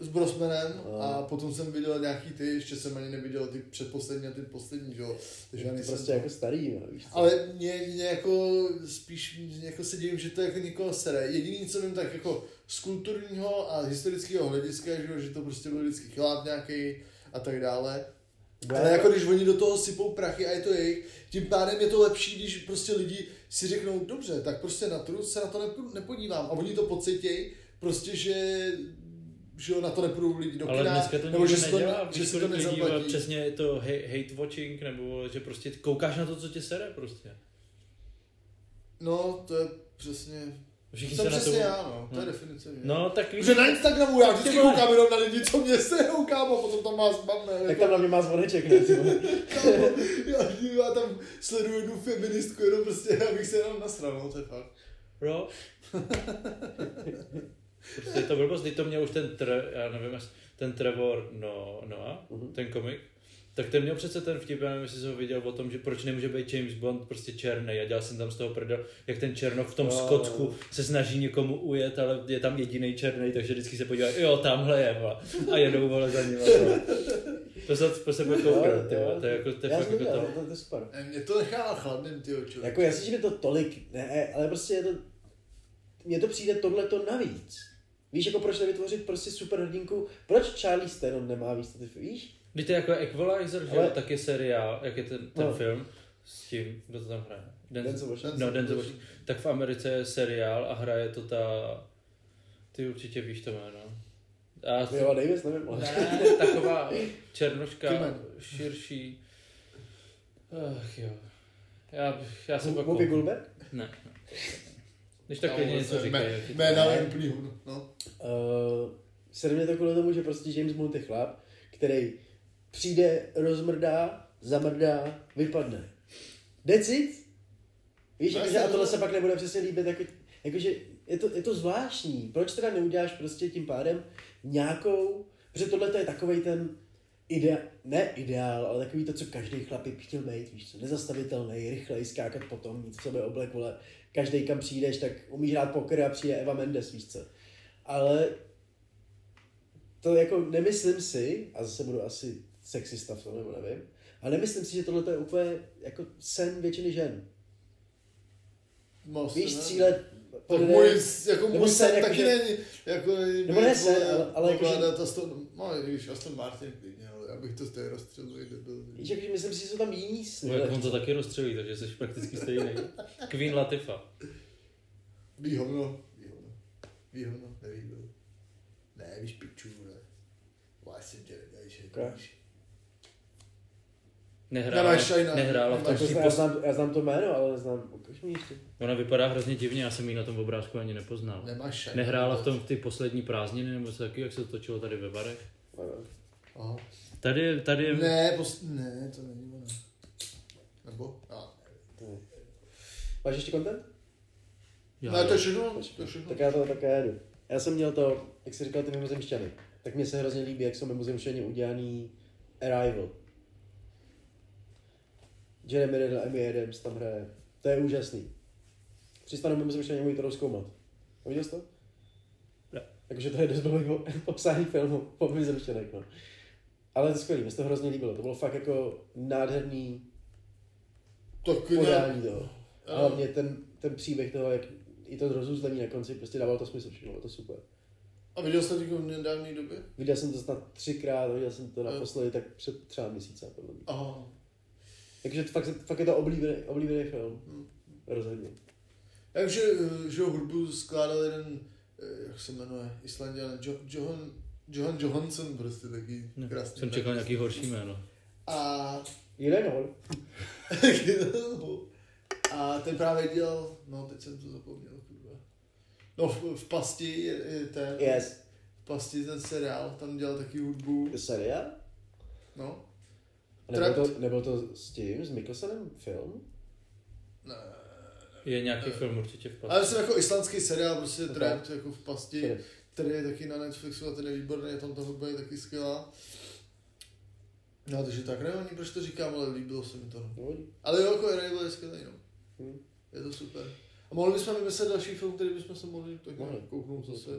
s Brosmanem No. a potom jsem viděl nějaký ty, ještě jsem ani neviděl ty předposlední a ty poslední, že jo. Takže já To nejsem prostě jako starý, no, víš co? Ale mě, mě jako spíš mě jako se divím, že to jako někoho sere. Jediný, co vím, tak jako z kulturního a historického hlediska, že, jo, že to prostě byl vždycky chlap nějaký a tak dále. Ale jako když oni do toho sypou prachy a je to jejich, tím pádem je to lepší, když prostě lidi si řeknou, dobře, tak prostě na trhu se na to nepo- nepodívám. A oni to pocítějí, prostě, že že jo, na to nepůjdou lidi do Ale dneska to nebo že si to, nedělá, že si to lidí, přesně je to hate, hate watching, nebo že prostě koukáš na to, co tě sere prostě. No, to je přesně, Všichni jsem se na to... přesně já, no, to je No. definice. No, tak víš, Že na Instagramu já vždycky koukám jenom na lidi, co mě serou, kámo, potom tam má zbavné. Tak tam na mě má zvoneček, ne? Kámo, já, já tam sleduju jednu feministku, jenom prostě, abych se jenom nasral, no, to je fakt. bro. prostě je to blbost, to měl už ten, tre, já nevím, ten Trevor no, Noah, Mhm. ten komik, tak ten měl přece ten vtip, já nevím, jestli jsi ho viděl o tom, že proč nemůže být James Bond prostě černý a dělal jsem tam z toho prdel, jak ten Černok v tom No. Skotsku se snaží někomu ujet, ale je tam jediný černý, takže vždycky se podívá, jo, tamhle je, vole. a jedou vole za ním. vole. To se, to se bude vole, to je jako, to je Já fakt jsem jako to. to, to je super. Mě to nechá chladným, ty oči. Jako jasně, že to tolik, ne, ale prostě je to, mně to přijde tohleto navíc. Víš, jako proč nevytvořit prostě superhrdinku, proč Charlie Theron nemá víc ty víš? Když to je jako Equalizer, že Ale- jo, tak je seriál, jak je ten, ten No. film s tím, kdo to tam hraje? Denzel Washington. No, Denzel Washington. Tak v Americe je seriál a hraje to ta... Ty určitě víš to jméno. A Jo, Davis, nevím, ale... ne, taková černoška, širší. Ach jo. Já, já jsem pak... Bobby Goldberg? Ne. ne. Když tak klidně něco říkají. jak ti- Jména je úplný hovno, no. Uh, sere mě to kvůli tomu, že prostě James Bond je chlap, který přijde, rozmrdá, zamrdá, vypadne. That's it. Víš, No, jasně, a tohle se pak nebude přesně líbit, jako, jakože je to, je to zvláštní. Proč teda neuděláš prostě tím pádem nějakou, protože tohle to je takovej ten idea, ne ideál, ale takový to, co každý chlap by chtěl být, víš co, nezastavitelný, rychlej, skákat potom, mít v sobě oblek, vole, každý kam přijdeš, tak umíš hrát poker a přijde Eva Mendes, víš co. Ale to jako nemyslím si, a zase budu asi sexista v tom, nebo nevím, ale nemyslím si, že tohle je úplně jako sen většiny žen. Moc, Víš, ne? cíle Tak povede- můj, jako nebo můj sen, sen jako taky že- není, jako Nebo ne sen, ale- ale jako, že- Aston, no, víš, Aston Martin klidně, ale já bych to z té rozstřelil, debil. Víš, jakože myslím si, že jsou tam jiný sny. No, jak on to taky rozstřelí, takže jsi prakticky stejný. Queen Latifah. Ví hovno, ví hovno, ví hovno, neví kdo. Ne, víš piču, ne. Jsem tě víš. Nehrála, Nemáš šajna. nehrála v tom to já, znám, já znám to jméno, ale neznám, ukaž mi ještě. Ona vypadá hrozně divně, já jsem ji na tom obrázku ani nepoznal. Nemáš šajna. Nehrála v tom ty poslední prázdniny, nebo co taky, jak se to točilo tady ve barech? Aha. Tady, je- tady je... Ne, pos... ne, to není ono. Nebo? A, Máš ještě content? Já, ne, to je všechno, to je všechno. Tak já to také jedu. Já jsem měl to, jak jsi říkal, ty mimozemšťany. Tak mně se hrozně líbí, jak jsou mimozemšťani udělaný Arrival. Jeremy Renner, Amy Adams tam hraje. To je úžasný. Přistanou mimozemšťani, můj to rozkoumat. Viděl jsi to? Ne. Takže to je dost blbý popsání filmu po mimozemšťanech, no. Ale to je skvělý, mně se to hrozně líbilo. To bylo fakt jako nádherný Tak podání toho. A hlavně ten, ten příběh toho, jak i to rozuzlení na konci, prostě dávalo to smysl všechno, bylo to super. a viděl jsi to v nedávné době? Viděl jsem to snad třikrát, viděl jsem to naposledy tak před třeba měsícem, podle mě. Aha. Takže fakt, fakt je to oblíbený, oblíbený film. Hmm. Rozhodně. Já vím, že, eh, že hudbu skládal jeden, eh, jak se jmenuje, Islandian, jo, Johan, Johan Johansson, prostě taky Ne, krásný. jsem čekal nějaký horší jméno. A, Jeden hol. a ten právě dělal, no teď jsem to zapomněl, kurva. No v, v pasti je, je ten, Yes. v pasti ten seriál, tam dělal taky hudbu, Seriál? no. Nebyl to, nebyl to s tím, s Mikkelsenem film? Ne. Je nějaký film určitě v Ale pasti. jsem jako islandský seriál, prostě Ok. Trapped, jako v pasti, který je taky na Netflixu a ten je výborný, tam ta hudba je taky skvělá. No, takže tak nevím ani proč to říkám, ale líbilo se mi to. no. No, Ale jo, jako Arrival je skvělý, no. Hm. Je to super. A mohli bychom vymyslet další film, který bychom se mohli tak kouknout zase.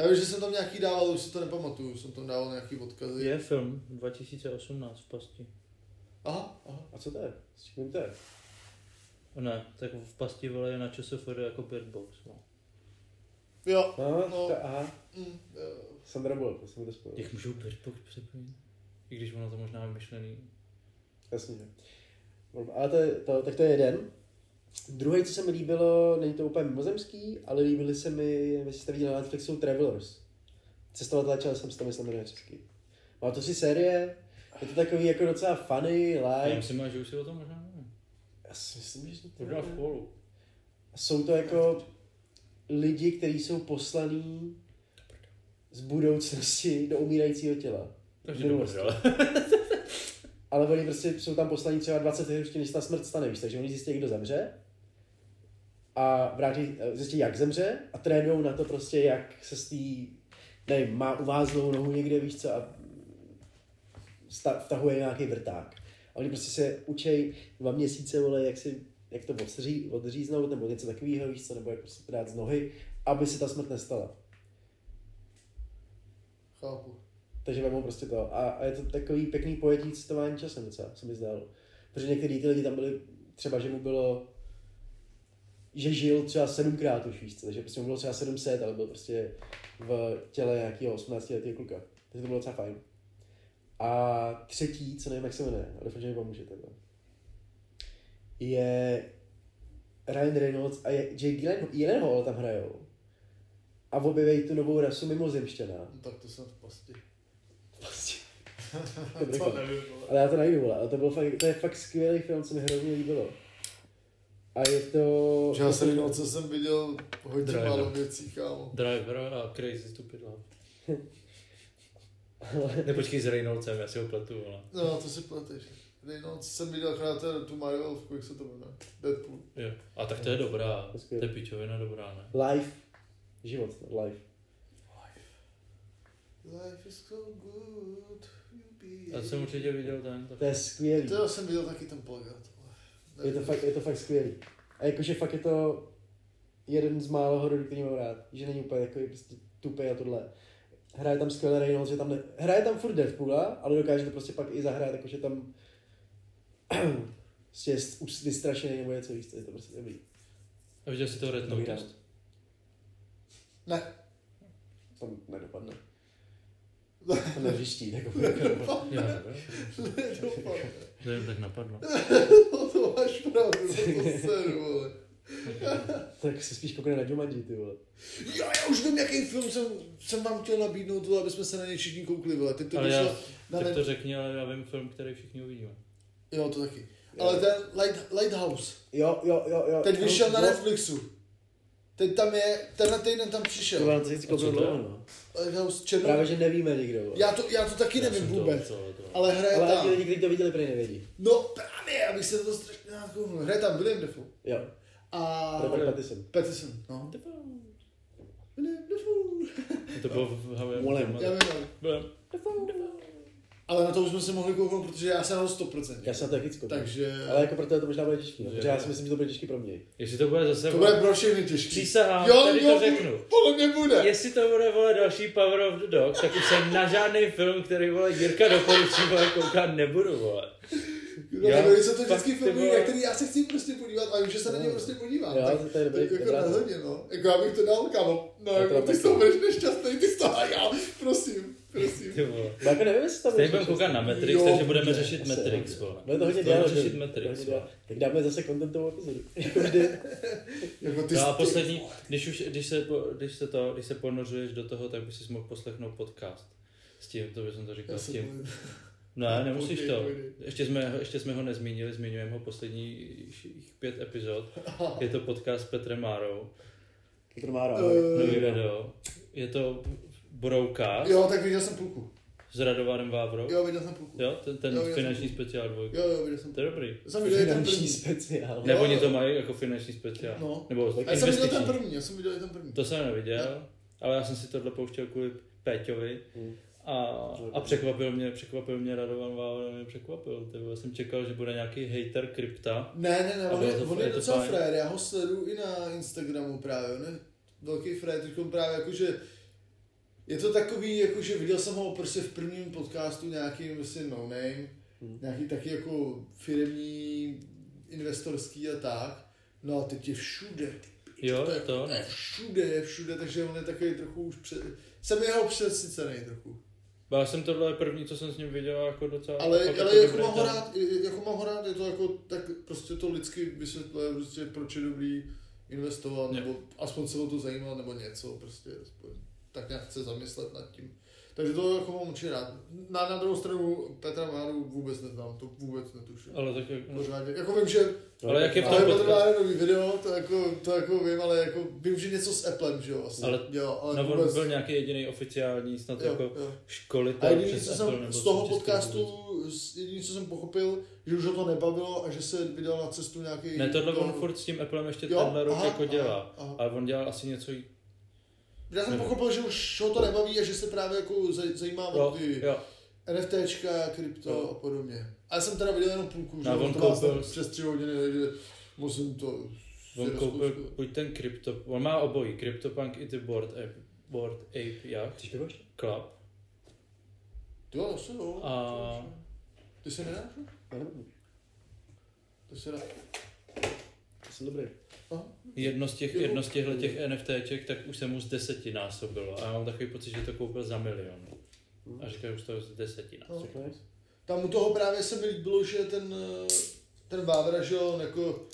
Já vím, že jsem tam nějaký dával, už si to nepamatuju, jsem tam dával nějaký odkazy. Je film 2018 v pasti. Aha, aha. A co to je? S čím to je? Ne, tak v pasti vole je na ČSFD jako Bird Box. No. Jo, No, No. no. To, aha. mm, jo. Sandra Bullock, to jsem to spojil. Jak můžou Bird Box přepojit? I když ono to možná je myšlený. Jasně. Ale to, je, to, tak to je jeden. Druhý, co se mi líbilo, není to úplně mimozemský, ale líbily se mi, jestli jste viděli na Netflixu, Travelers. Cestovatelé časem se to myslím jmenuje česky. Má to tři série, je to takový jako docela funny, Já light. myslím, že už si o tom možná nevím. Já si myslím, že to Možná v polu. Jsou to jako lidi, kteří jsou poslaní z budoucnosti do umírajícího těla. Takže Minulosti. ale. Oni prostě jsou tam poslaní třeba 20 let ještě, než ta smrt stane, víš, takže oni zjistí, kdo zemře a vrátí, zjistí, jak zemře a trénují na to prostě, jak se z té, nevím, má uvázlou nohu někde, víš co, a sta- vtahuje nějaký vrták. A oni prostě se učí dva měsíce, vole, jak si, jak to odstří, odříznout, nebo něco takového, víš co, nebo jak prostě to dát z nohy, aby se ta smrt nestala. Chápu. Takže vemou prostě to. A, a je to takový pěkný pojetí cestování časem docela, se mi zdálo. Protože některý ty lidi tam byli, třeba, že mu bylo, že žil třeba sedmkrát už víc, co, takže prostě mu bylo třeba 700, ale byl prostě v těle nějakého 18 letého kluka. Takže to bylo docela fajn. A třetí, co nevím, jak se jmenuje, a doufám, že mi pomůžete. No. Je Ryan Reynolds a Jake Gyllenhaal, tam hrajou. A objeví tu novou rasu mimozemšťana. No, tak to jsem v. To nevím, vole. Ale já to najdu, vole. Ale to, byl fakt, to je fakt skvělý film, co mi hrozně líbilo. A je to... Že já jsem viděl, co jsem viděl, hodně Driver. málo věcí, kámo. Driver a Crazy Stupid Love. Ne, počkej s Reynoldsem, já si ho pletu, ale. No, to si pleteš. No, jsem viděl akorát ten- tu Marvelovku, jak se to jmenuje. Deadpool. Jo. A tak to je dobrá. To je pičovina dobrá, ne? Life. Život, life. Life is so good. Já jsem určitě viděl ten. Tak... To je skvělý. To jsem viděl taky ten plagát. Je to fakt, je to fakt skvělý. A jakože fakt je to jeden z málo hororů, který mám rád. Že není úplně takový prostě tupý a tohle. Hraje tam skvěle Reynolds, že tam ne... Hraje tam furt Deadpoola, ale dokáže to prostě pak i zahrát, jakože tam prostě je už vystrašený nebo něco víc, je to prostě dobrý. A viděl jsi to Red Notice? Ne. To nedopadne. Nevím. Dopadne. To jen tak napadlo. No to máš pravdu, to seru, vole. Tak se spíš koukne na Jumanji, ty vole. Jo, já už vím, jaký film jsem, jsem vám chtěl nabídnout, vole, aby jsme se na něj všichni koukli, vole. Teď to Ale já, na tak net... to řekni, ale já vím film, který všichni uvidíme. Jo, to taky. Ale ten Light, Lighthouse, Jo, jo, jo, jo. teď vyšel na Netflixu. Teď tam je, tenhle týden tam přišel. vám to koupil dlouho, no. Právě, že nevíme nikdo. Já to, já to taky Já nevím jsem to- vůbec, to- to- ale hraje Ale tam. ti lidi, kteří to viděli, prý nevědí. No právě, abych se to strašně kouknul. Hraje tam William Defoe. Jo. A Robert Pattinson. Pattinson, no. To bylo v Hawaii. Volem. Já vím, ale- Volem. Ale na to už jsme se mohli kouknout, protože já jsem na to 100%. Já se na to taky. Takže Ale jako pro tebe to možná bude těžký, no, Že- protože já si myslím, že to bude těžký pro mě. Jestli to bude zase... to bude pro všechny těžký. Přísahám, Jo, tady jo, to řeknu. Podle mě bude. Jestli to bude vole další Power of the Dog, tak už se na žádný film, který vole Jirka doporučí, vole koukat nebudu, vole. No, Já- tak jsou to vždycky filmy, na který já se chci prostě podívat a vím, že se na ně prostě podívám. Jo, tak, to je dobrý, tak jako rozhodně, no. Jako já bych to dal, kámo. No, to jako ty z toho budeš nešťastný, ty z toho a já, prosím, prosím. Ty vole. No, jako nevím, jestli Stejně bude budeme koukat na Matrix, Jo, takže budeme bude. řešit Asi, Matrix, vole. No to hodně dělá, řešit Matrix, vole. Tak dáme zase contentovou epizodu. Jako vždy. Jako ty No a poslední, když už, když se, když se to, když se ponořuješ do toho, tak bys si mohl poslechnout podcast. S tím, to bych to říkal, s tím. Ne, nemusíš Povídej, to. Ještě jsme, ještě jsme ho nezmínili, zmiňujeme ho poslední pět epizod. Je to podcast s Petrem Márou, Petr Mára. Eh. Je to Brouka Jo, tak viděl jsem půlku. s Radovanem Vávrou. Jo, viděl jsem půlku. Jo, ten, ten Jo, já finanční jsem- speciál dvojka. Jo, jo, viděl jsem To je dobrý. Jsem viděl i ten Finanční první. speciál. Nebo oni to mají jako finanční speciál. No. Nebo A já jsem viděl ten první, já jsem viděl ten první. To jsem neviděl, ale já jsem si tohle pouštěl kvůli Péťovi. Hmm. A, a překvapil mě, překvapil mě Radovan Vávra, mě překvapil. Ty vole, jsem čekal, že bude nějaký hater krypta. Ne, ne, ne, A on je, to- on je docela frér, já ho sleduju i na Instagramu právě, on je velký frér, teď právě jakože je to takový, jakože viděl jsem ho prostě v prvním podcastu nějaký prostě no name, Hmm. nějaký taky jako firmní, investorský a tak, no a teď je všude, ty Jo, to, je, to, to je všude, je všude, takže on je takový trochu už před, jsem jeho přesycený trochu. Já jsem tohle první, co jsem s ním viděl, jako docela... Ale, fakt ale jako dobrý mám ho rád, je- jako mám ho rád, je to jako, tak prostě to lidsky vysvětluje, prostě proč je dobrý investovat, Jo. nebo aspoň se o to zajímat, nebo něco, prostě aspoň tak nějak chce zamyslet nad tím. Takže to jako mám určitě rád. Na, na druhou stranu Petra Máru vůbec neznám, to vůbec netuším. Ale tak jak, Pořádně. Jako vím, že Ale jak je v tom ale Petr? Mára nový video, to jako, to jako vím, ale jako vím, že něco s Applem, že jo, asi. Ale- jo, ale no, vůbec, byl nějaký jediný oficiální, snad jo, jako jo. A školitel jediný, přes co Apple jsem nebo z toho podcastu, jediný, co jsem pochopil, že už ho to nebavilo a že se vydal na cestu nějaký... Ne, tohle to- on furt s tím Applem ještě Jo, tenhle rok aha, jako aha, dělá. aha. Ale on dělal asi něco Já jsem pochopil, že už ho to nebaví a že se právě jako zaj- zajímá o Jo, ty jo. NFTčka, krypto Jo. a podobně. A já jsem teda viděl jenom půlku, že on to koupil- přes tři hodiny, takže musím to... On koupil buď ten krypto, on má obojí, CryptoPunk i ty Board Ape, Board Ape ještě? Club. Jo, asi jo. A- Ty se nedáš? nevím. Ty se. Já jsem dobrý. Jedno z těch, jedno z těchto těch NFTček, tak už se mu z desetinásobilo. A já mám takový pocit, že to koupil za milion. A říká, že už to z desetinásobilo. No. Tam u toho právě se mi líbilo, že ten, eh, ten Vávra, že on jako,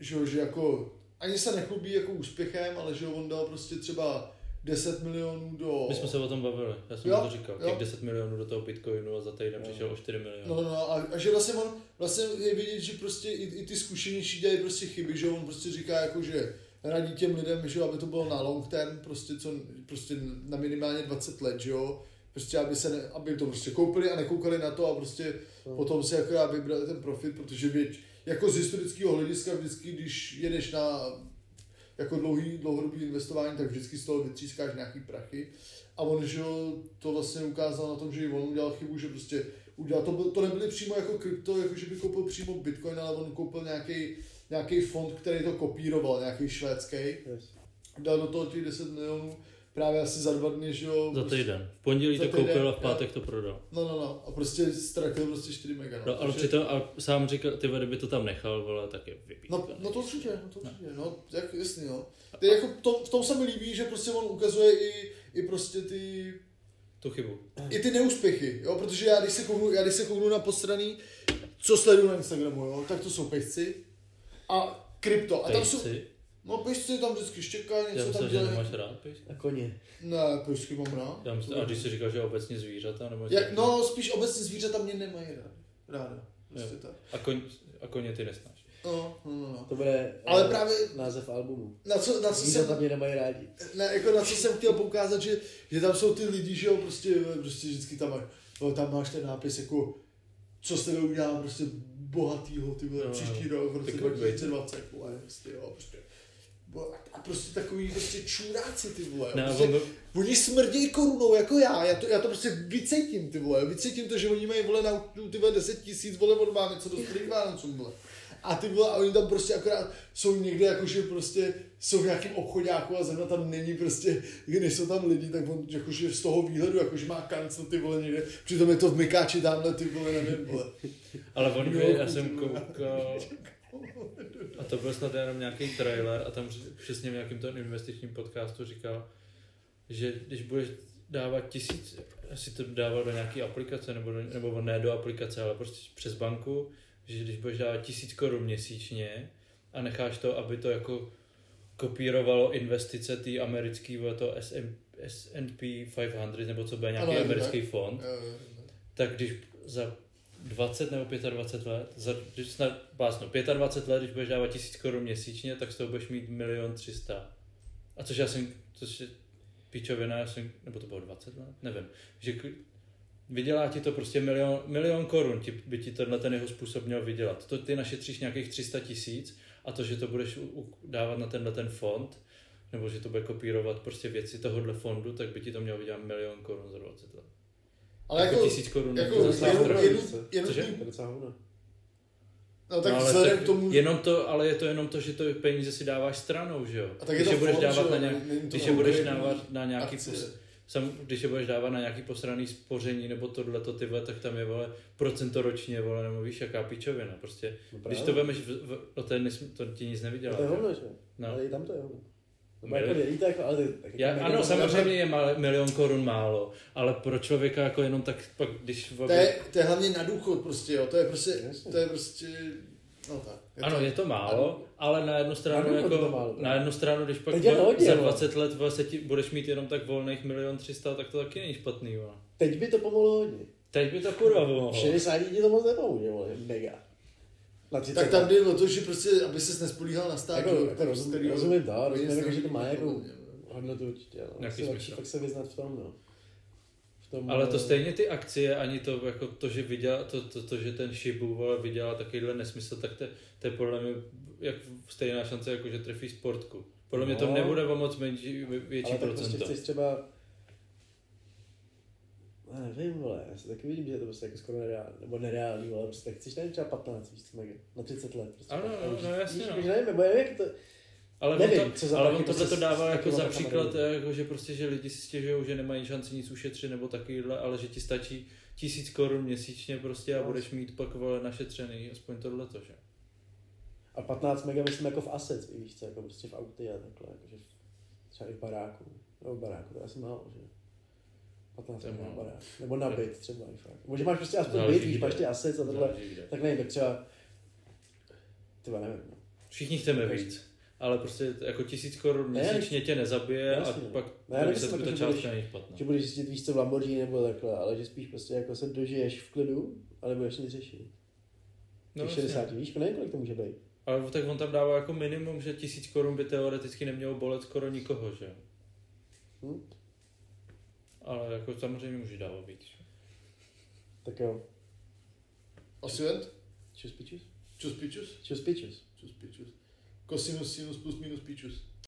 že, jo, že jako, ani se nechlubí jako úspěchem, ale že jo, on dal prostě třeba 10 milionů do... My jsme se o tom bavili, já jsem Jo, to říkal. jo. Těch 10 milionů do toho Bitcoinu a za týden přišel o 4 miliony. No, no, no, a, a, že vlastně on, vlastně je vidět, že prostě i, i ty zkušenější dělají prostě chyby, že on prostě říká jako, že radí těm lidem, že jo, aby to bylo na long term, prostě co, prostě na minimálně 20 let, že jo, prostě aby se ne, aby to prostě koupili a nekoukali na to a prostě No. potom si jako vybrali ten profit, protože věď, jako z historického hlediska vždycky, když jedeš na jako dlouhý, dlouhodobý investování, tak vždycky z toho vytřískáš nějaký prachy. A on, že jo, to vlastně ukázal na tom, že i on udělal chybu, že prostě udělal, to, to nebyly přímo jako krypto, jako že by koupil přímo Bitcoin, ale on koupil nějaký nějaký fond, který to kopíroval, nějaký švédský. Yes. Dal do toho těch 10 milionů právě asi za dva dny, že jo. Za prostě- týden. V pondělí to koupil týden, a v pátek to prodal. No, no, no. A prostě ztratil prostě 4 mega. No, No, ale Takže- přitom a sám říkal, ty vady by to tam nechal, vole, tak je vypít. No, no to určitě, no to určitě, no, jak, jasný, no. Ty jako to, v tom se mi líbí, že prostě on ukazuje i, i prostě ty, Tu chybu. i ty neúspěchy, jo, protože já když se kouknu, já když se kouknu na postraný, co sleduju na Instagramu, jo, tak to jsou pešci a krypto. A tam jsou. No pešci tam vždycky štěkají, Já něco myslel, tam že dělají. nemáš rád pejsky. A koně. Ne, pešky mám rád. Já myslím, a když jsi říkal, že obecně zvířata, nebo Jak, no, spíš obecně zvířata mě nemají rád. Ráda. Prostě tak. a, koň, a koně ty nesnáš. No, no, no, no. To bude Ale eh, právě název albumu. na co, na co jsem, Zvířata mě nemají rádi. ne, jako na co jsem chtěl poukázat, že, že tam jsou ty lidi, že jo, prostě, prostě vždycky tam máš, no, tam máš ten nápis jako, co s tebe udělám, prostě bohatýho, ty vole, No, příští no. rok, v roce Ty clickbait. 2020, vole, prostě, jo, prostě. A prostě takový prostě čuráci ty vole. Ne, prostě, on Oni smrdějí korunou jako já, já to, já to prostě vycítím ty vole, vycítím to, že oni mají vole na ty vole 10 tisíc vole od Vánoce do starých Vánocům vole. A ty vole, a oni tam prostě akorát jsou někde jakože prostě jsou v nějakém obchodáku a zrovna tam není prostě, nejsou tam lidi, tak on jakože z toho výhledu, jakože má kancel ty vole někde, přitom je to v Mykáči tamhle ty vole, nevím vole. Ale on Jo, by, já jsem koukal, a to byl snad jenom nějaký trailer a tam přesně v nějakém tom investičním podcastu říkal, že když budeš dávat tisíc, asi to dával do nějaké aplikace, nebo, do, nebo ne do aplikace, ale prostě přes banku, že když budeš dávat tisíc korun měsíčně a necháš to, aby to jako kopírovalo investice té americký, bylo to S&P 500, nebo co bude nějaký Ano, americký fond, Jo, jo, jo. tak když za 20 nebo 25 let, za, když snad básno, 25 let, když budeš dávat 1000 korun měsíčně, tak z toho budeš mít milion 300. A což já jsem, což je píčovina, já jsem, nebo to bylo 20 let, nevím, že vydělá ti to prostě milion, milion korun, ti, by ti tenhle ten jeho způsob měl vydělat. To ty našetříš nějakých 300 tisíc a to, že to budeš u, u, dávat na tenhle ten fond, nebo že to bude kopírovat prostě věci tohohle fondu, tak by ti to mělo vydělat milion korun za 20 let. Ale Jako jako, tisíc korun jako za jenom, strašně. jenom, jenom, Cože? tím- To je docela hovno. no tak no, ale vzhledem tak k tomu, jenom to, ale je to jenom to, že to peníze si dáváš stranou, že jo? A tak je když to je budeš fond, dávat na nějak, to když je budeš dávat na nějaký, pos, sam, když je budeš dávat na nějaký posraný spoření nebo tohle to ty vole, tak tam je vole procento ročně, vole, nebo víš, jaká pičovina, prostě. No Když to vemeš, v, v, no to, je to ti nic nevydělá. No to je že? hovno, že? No. Ale i tam to je hovno. No, jako jako, ale tak, Já, jako ano, samozřejmě je mal, milion korun málo, ale pro člověka jako jenom tak, pak když... to je, to je hlavně na důchod prostě, jo, to je prostě, to je prostě, no tak. Ano, je to málo, ale na jednu stranu, Na je to jako, málo, na jednu stranu, když pak je to hodně, za vole. 20 let vole, se ti, budeš mít jenom tak volných milion 300, tak to taky není špatný. Vole. Teď by to pomohlo hodně. Teď by to kurva pomohlo. 60 ti to moc nepomůže, mega. Na 30 Tak tam jde o to, že prostě, aby ses nespolíhal na stát, Jako, jo, jako rozum, rozumím to, který rozumím, nic jako, že to má jako hodnotu určitě, ale asi lepší smysl. fakt se vyznat v tom, no. V tom, Ale to eh, stejně ty akcie, ani to, jako to, že vydělá, to, to, to, že ten Shibu vole, vydělá takovýhle nesmysl, tak to, to je podle mě jak stejná šance, jako že trefí sportku. Podle mě to No. nebude o moc menší, větší ale tak prostě procento. chceš třeba já nevím, vole, já si taky vidím, že je to prostě jako skoro nereální, nebo nereální, ale prostě tak chceš nevím, třeba 15, víš co, mega, na 30 let. Prostě Ano, no, no, jasně, no. Nevím, nebo nevím, jak to, Ale Nevím, on to, co za ale on tohle to prostě dává jako za příklad, kamerami. jako, že prostě, že lidi si stěžují, že nemají šanci nic ušetřit nebo takovýhle, ale že ti stačí tisíc korun měsíčně prostě a No. budeš mít pak vole našetřený, aspoň tohleto, že? a 15 mega myslím jako v assets, víš co, jako prostě v autě a takhle, jakože třeba i v baráku, nebo v baráku, to asi málo, že? 15 To je mega málo. barák, nebo na byt třeba. Nebo že máš prostě aspoň byt, víš, máš ty assets a kde. tak nevím, tak třeba, tyba nevím, no. Všichni chceme víc, ale prostě jako tisíc korun Ne, měsíčně tě nezabije jasně. a pak Ne, ne, se ta částka není špatná. Že budeš zjistit víš co v Lamborghini nebo takhle, ale že spíš prostě jako se dožiješ v klidu, ale budeš nic řešit. No, Těch jasně. 60, víš, nevím, kolik to může být. Ale tak on tam dává jako minimum, že tisíc korun by teoreticky nemělo bolet skoro nikoho, že? Hm? Ale jako samozřejmě může dávat víc. že? Tak jo, Asi vent? čus pičus? Čus pičus? Čus pičus. Čus pičus. Kosinus, sinus plus minus pičus.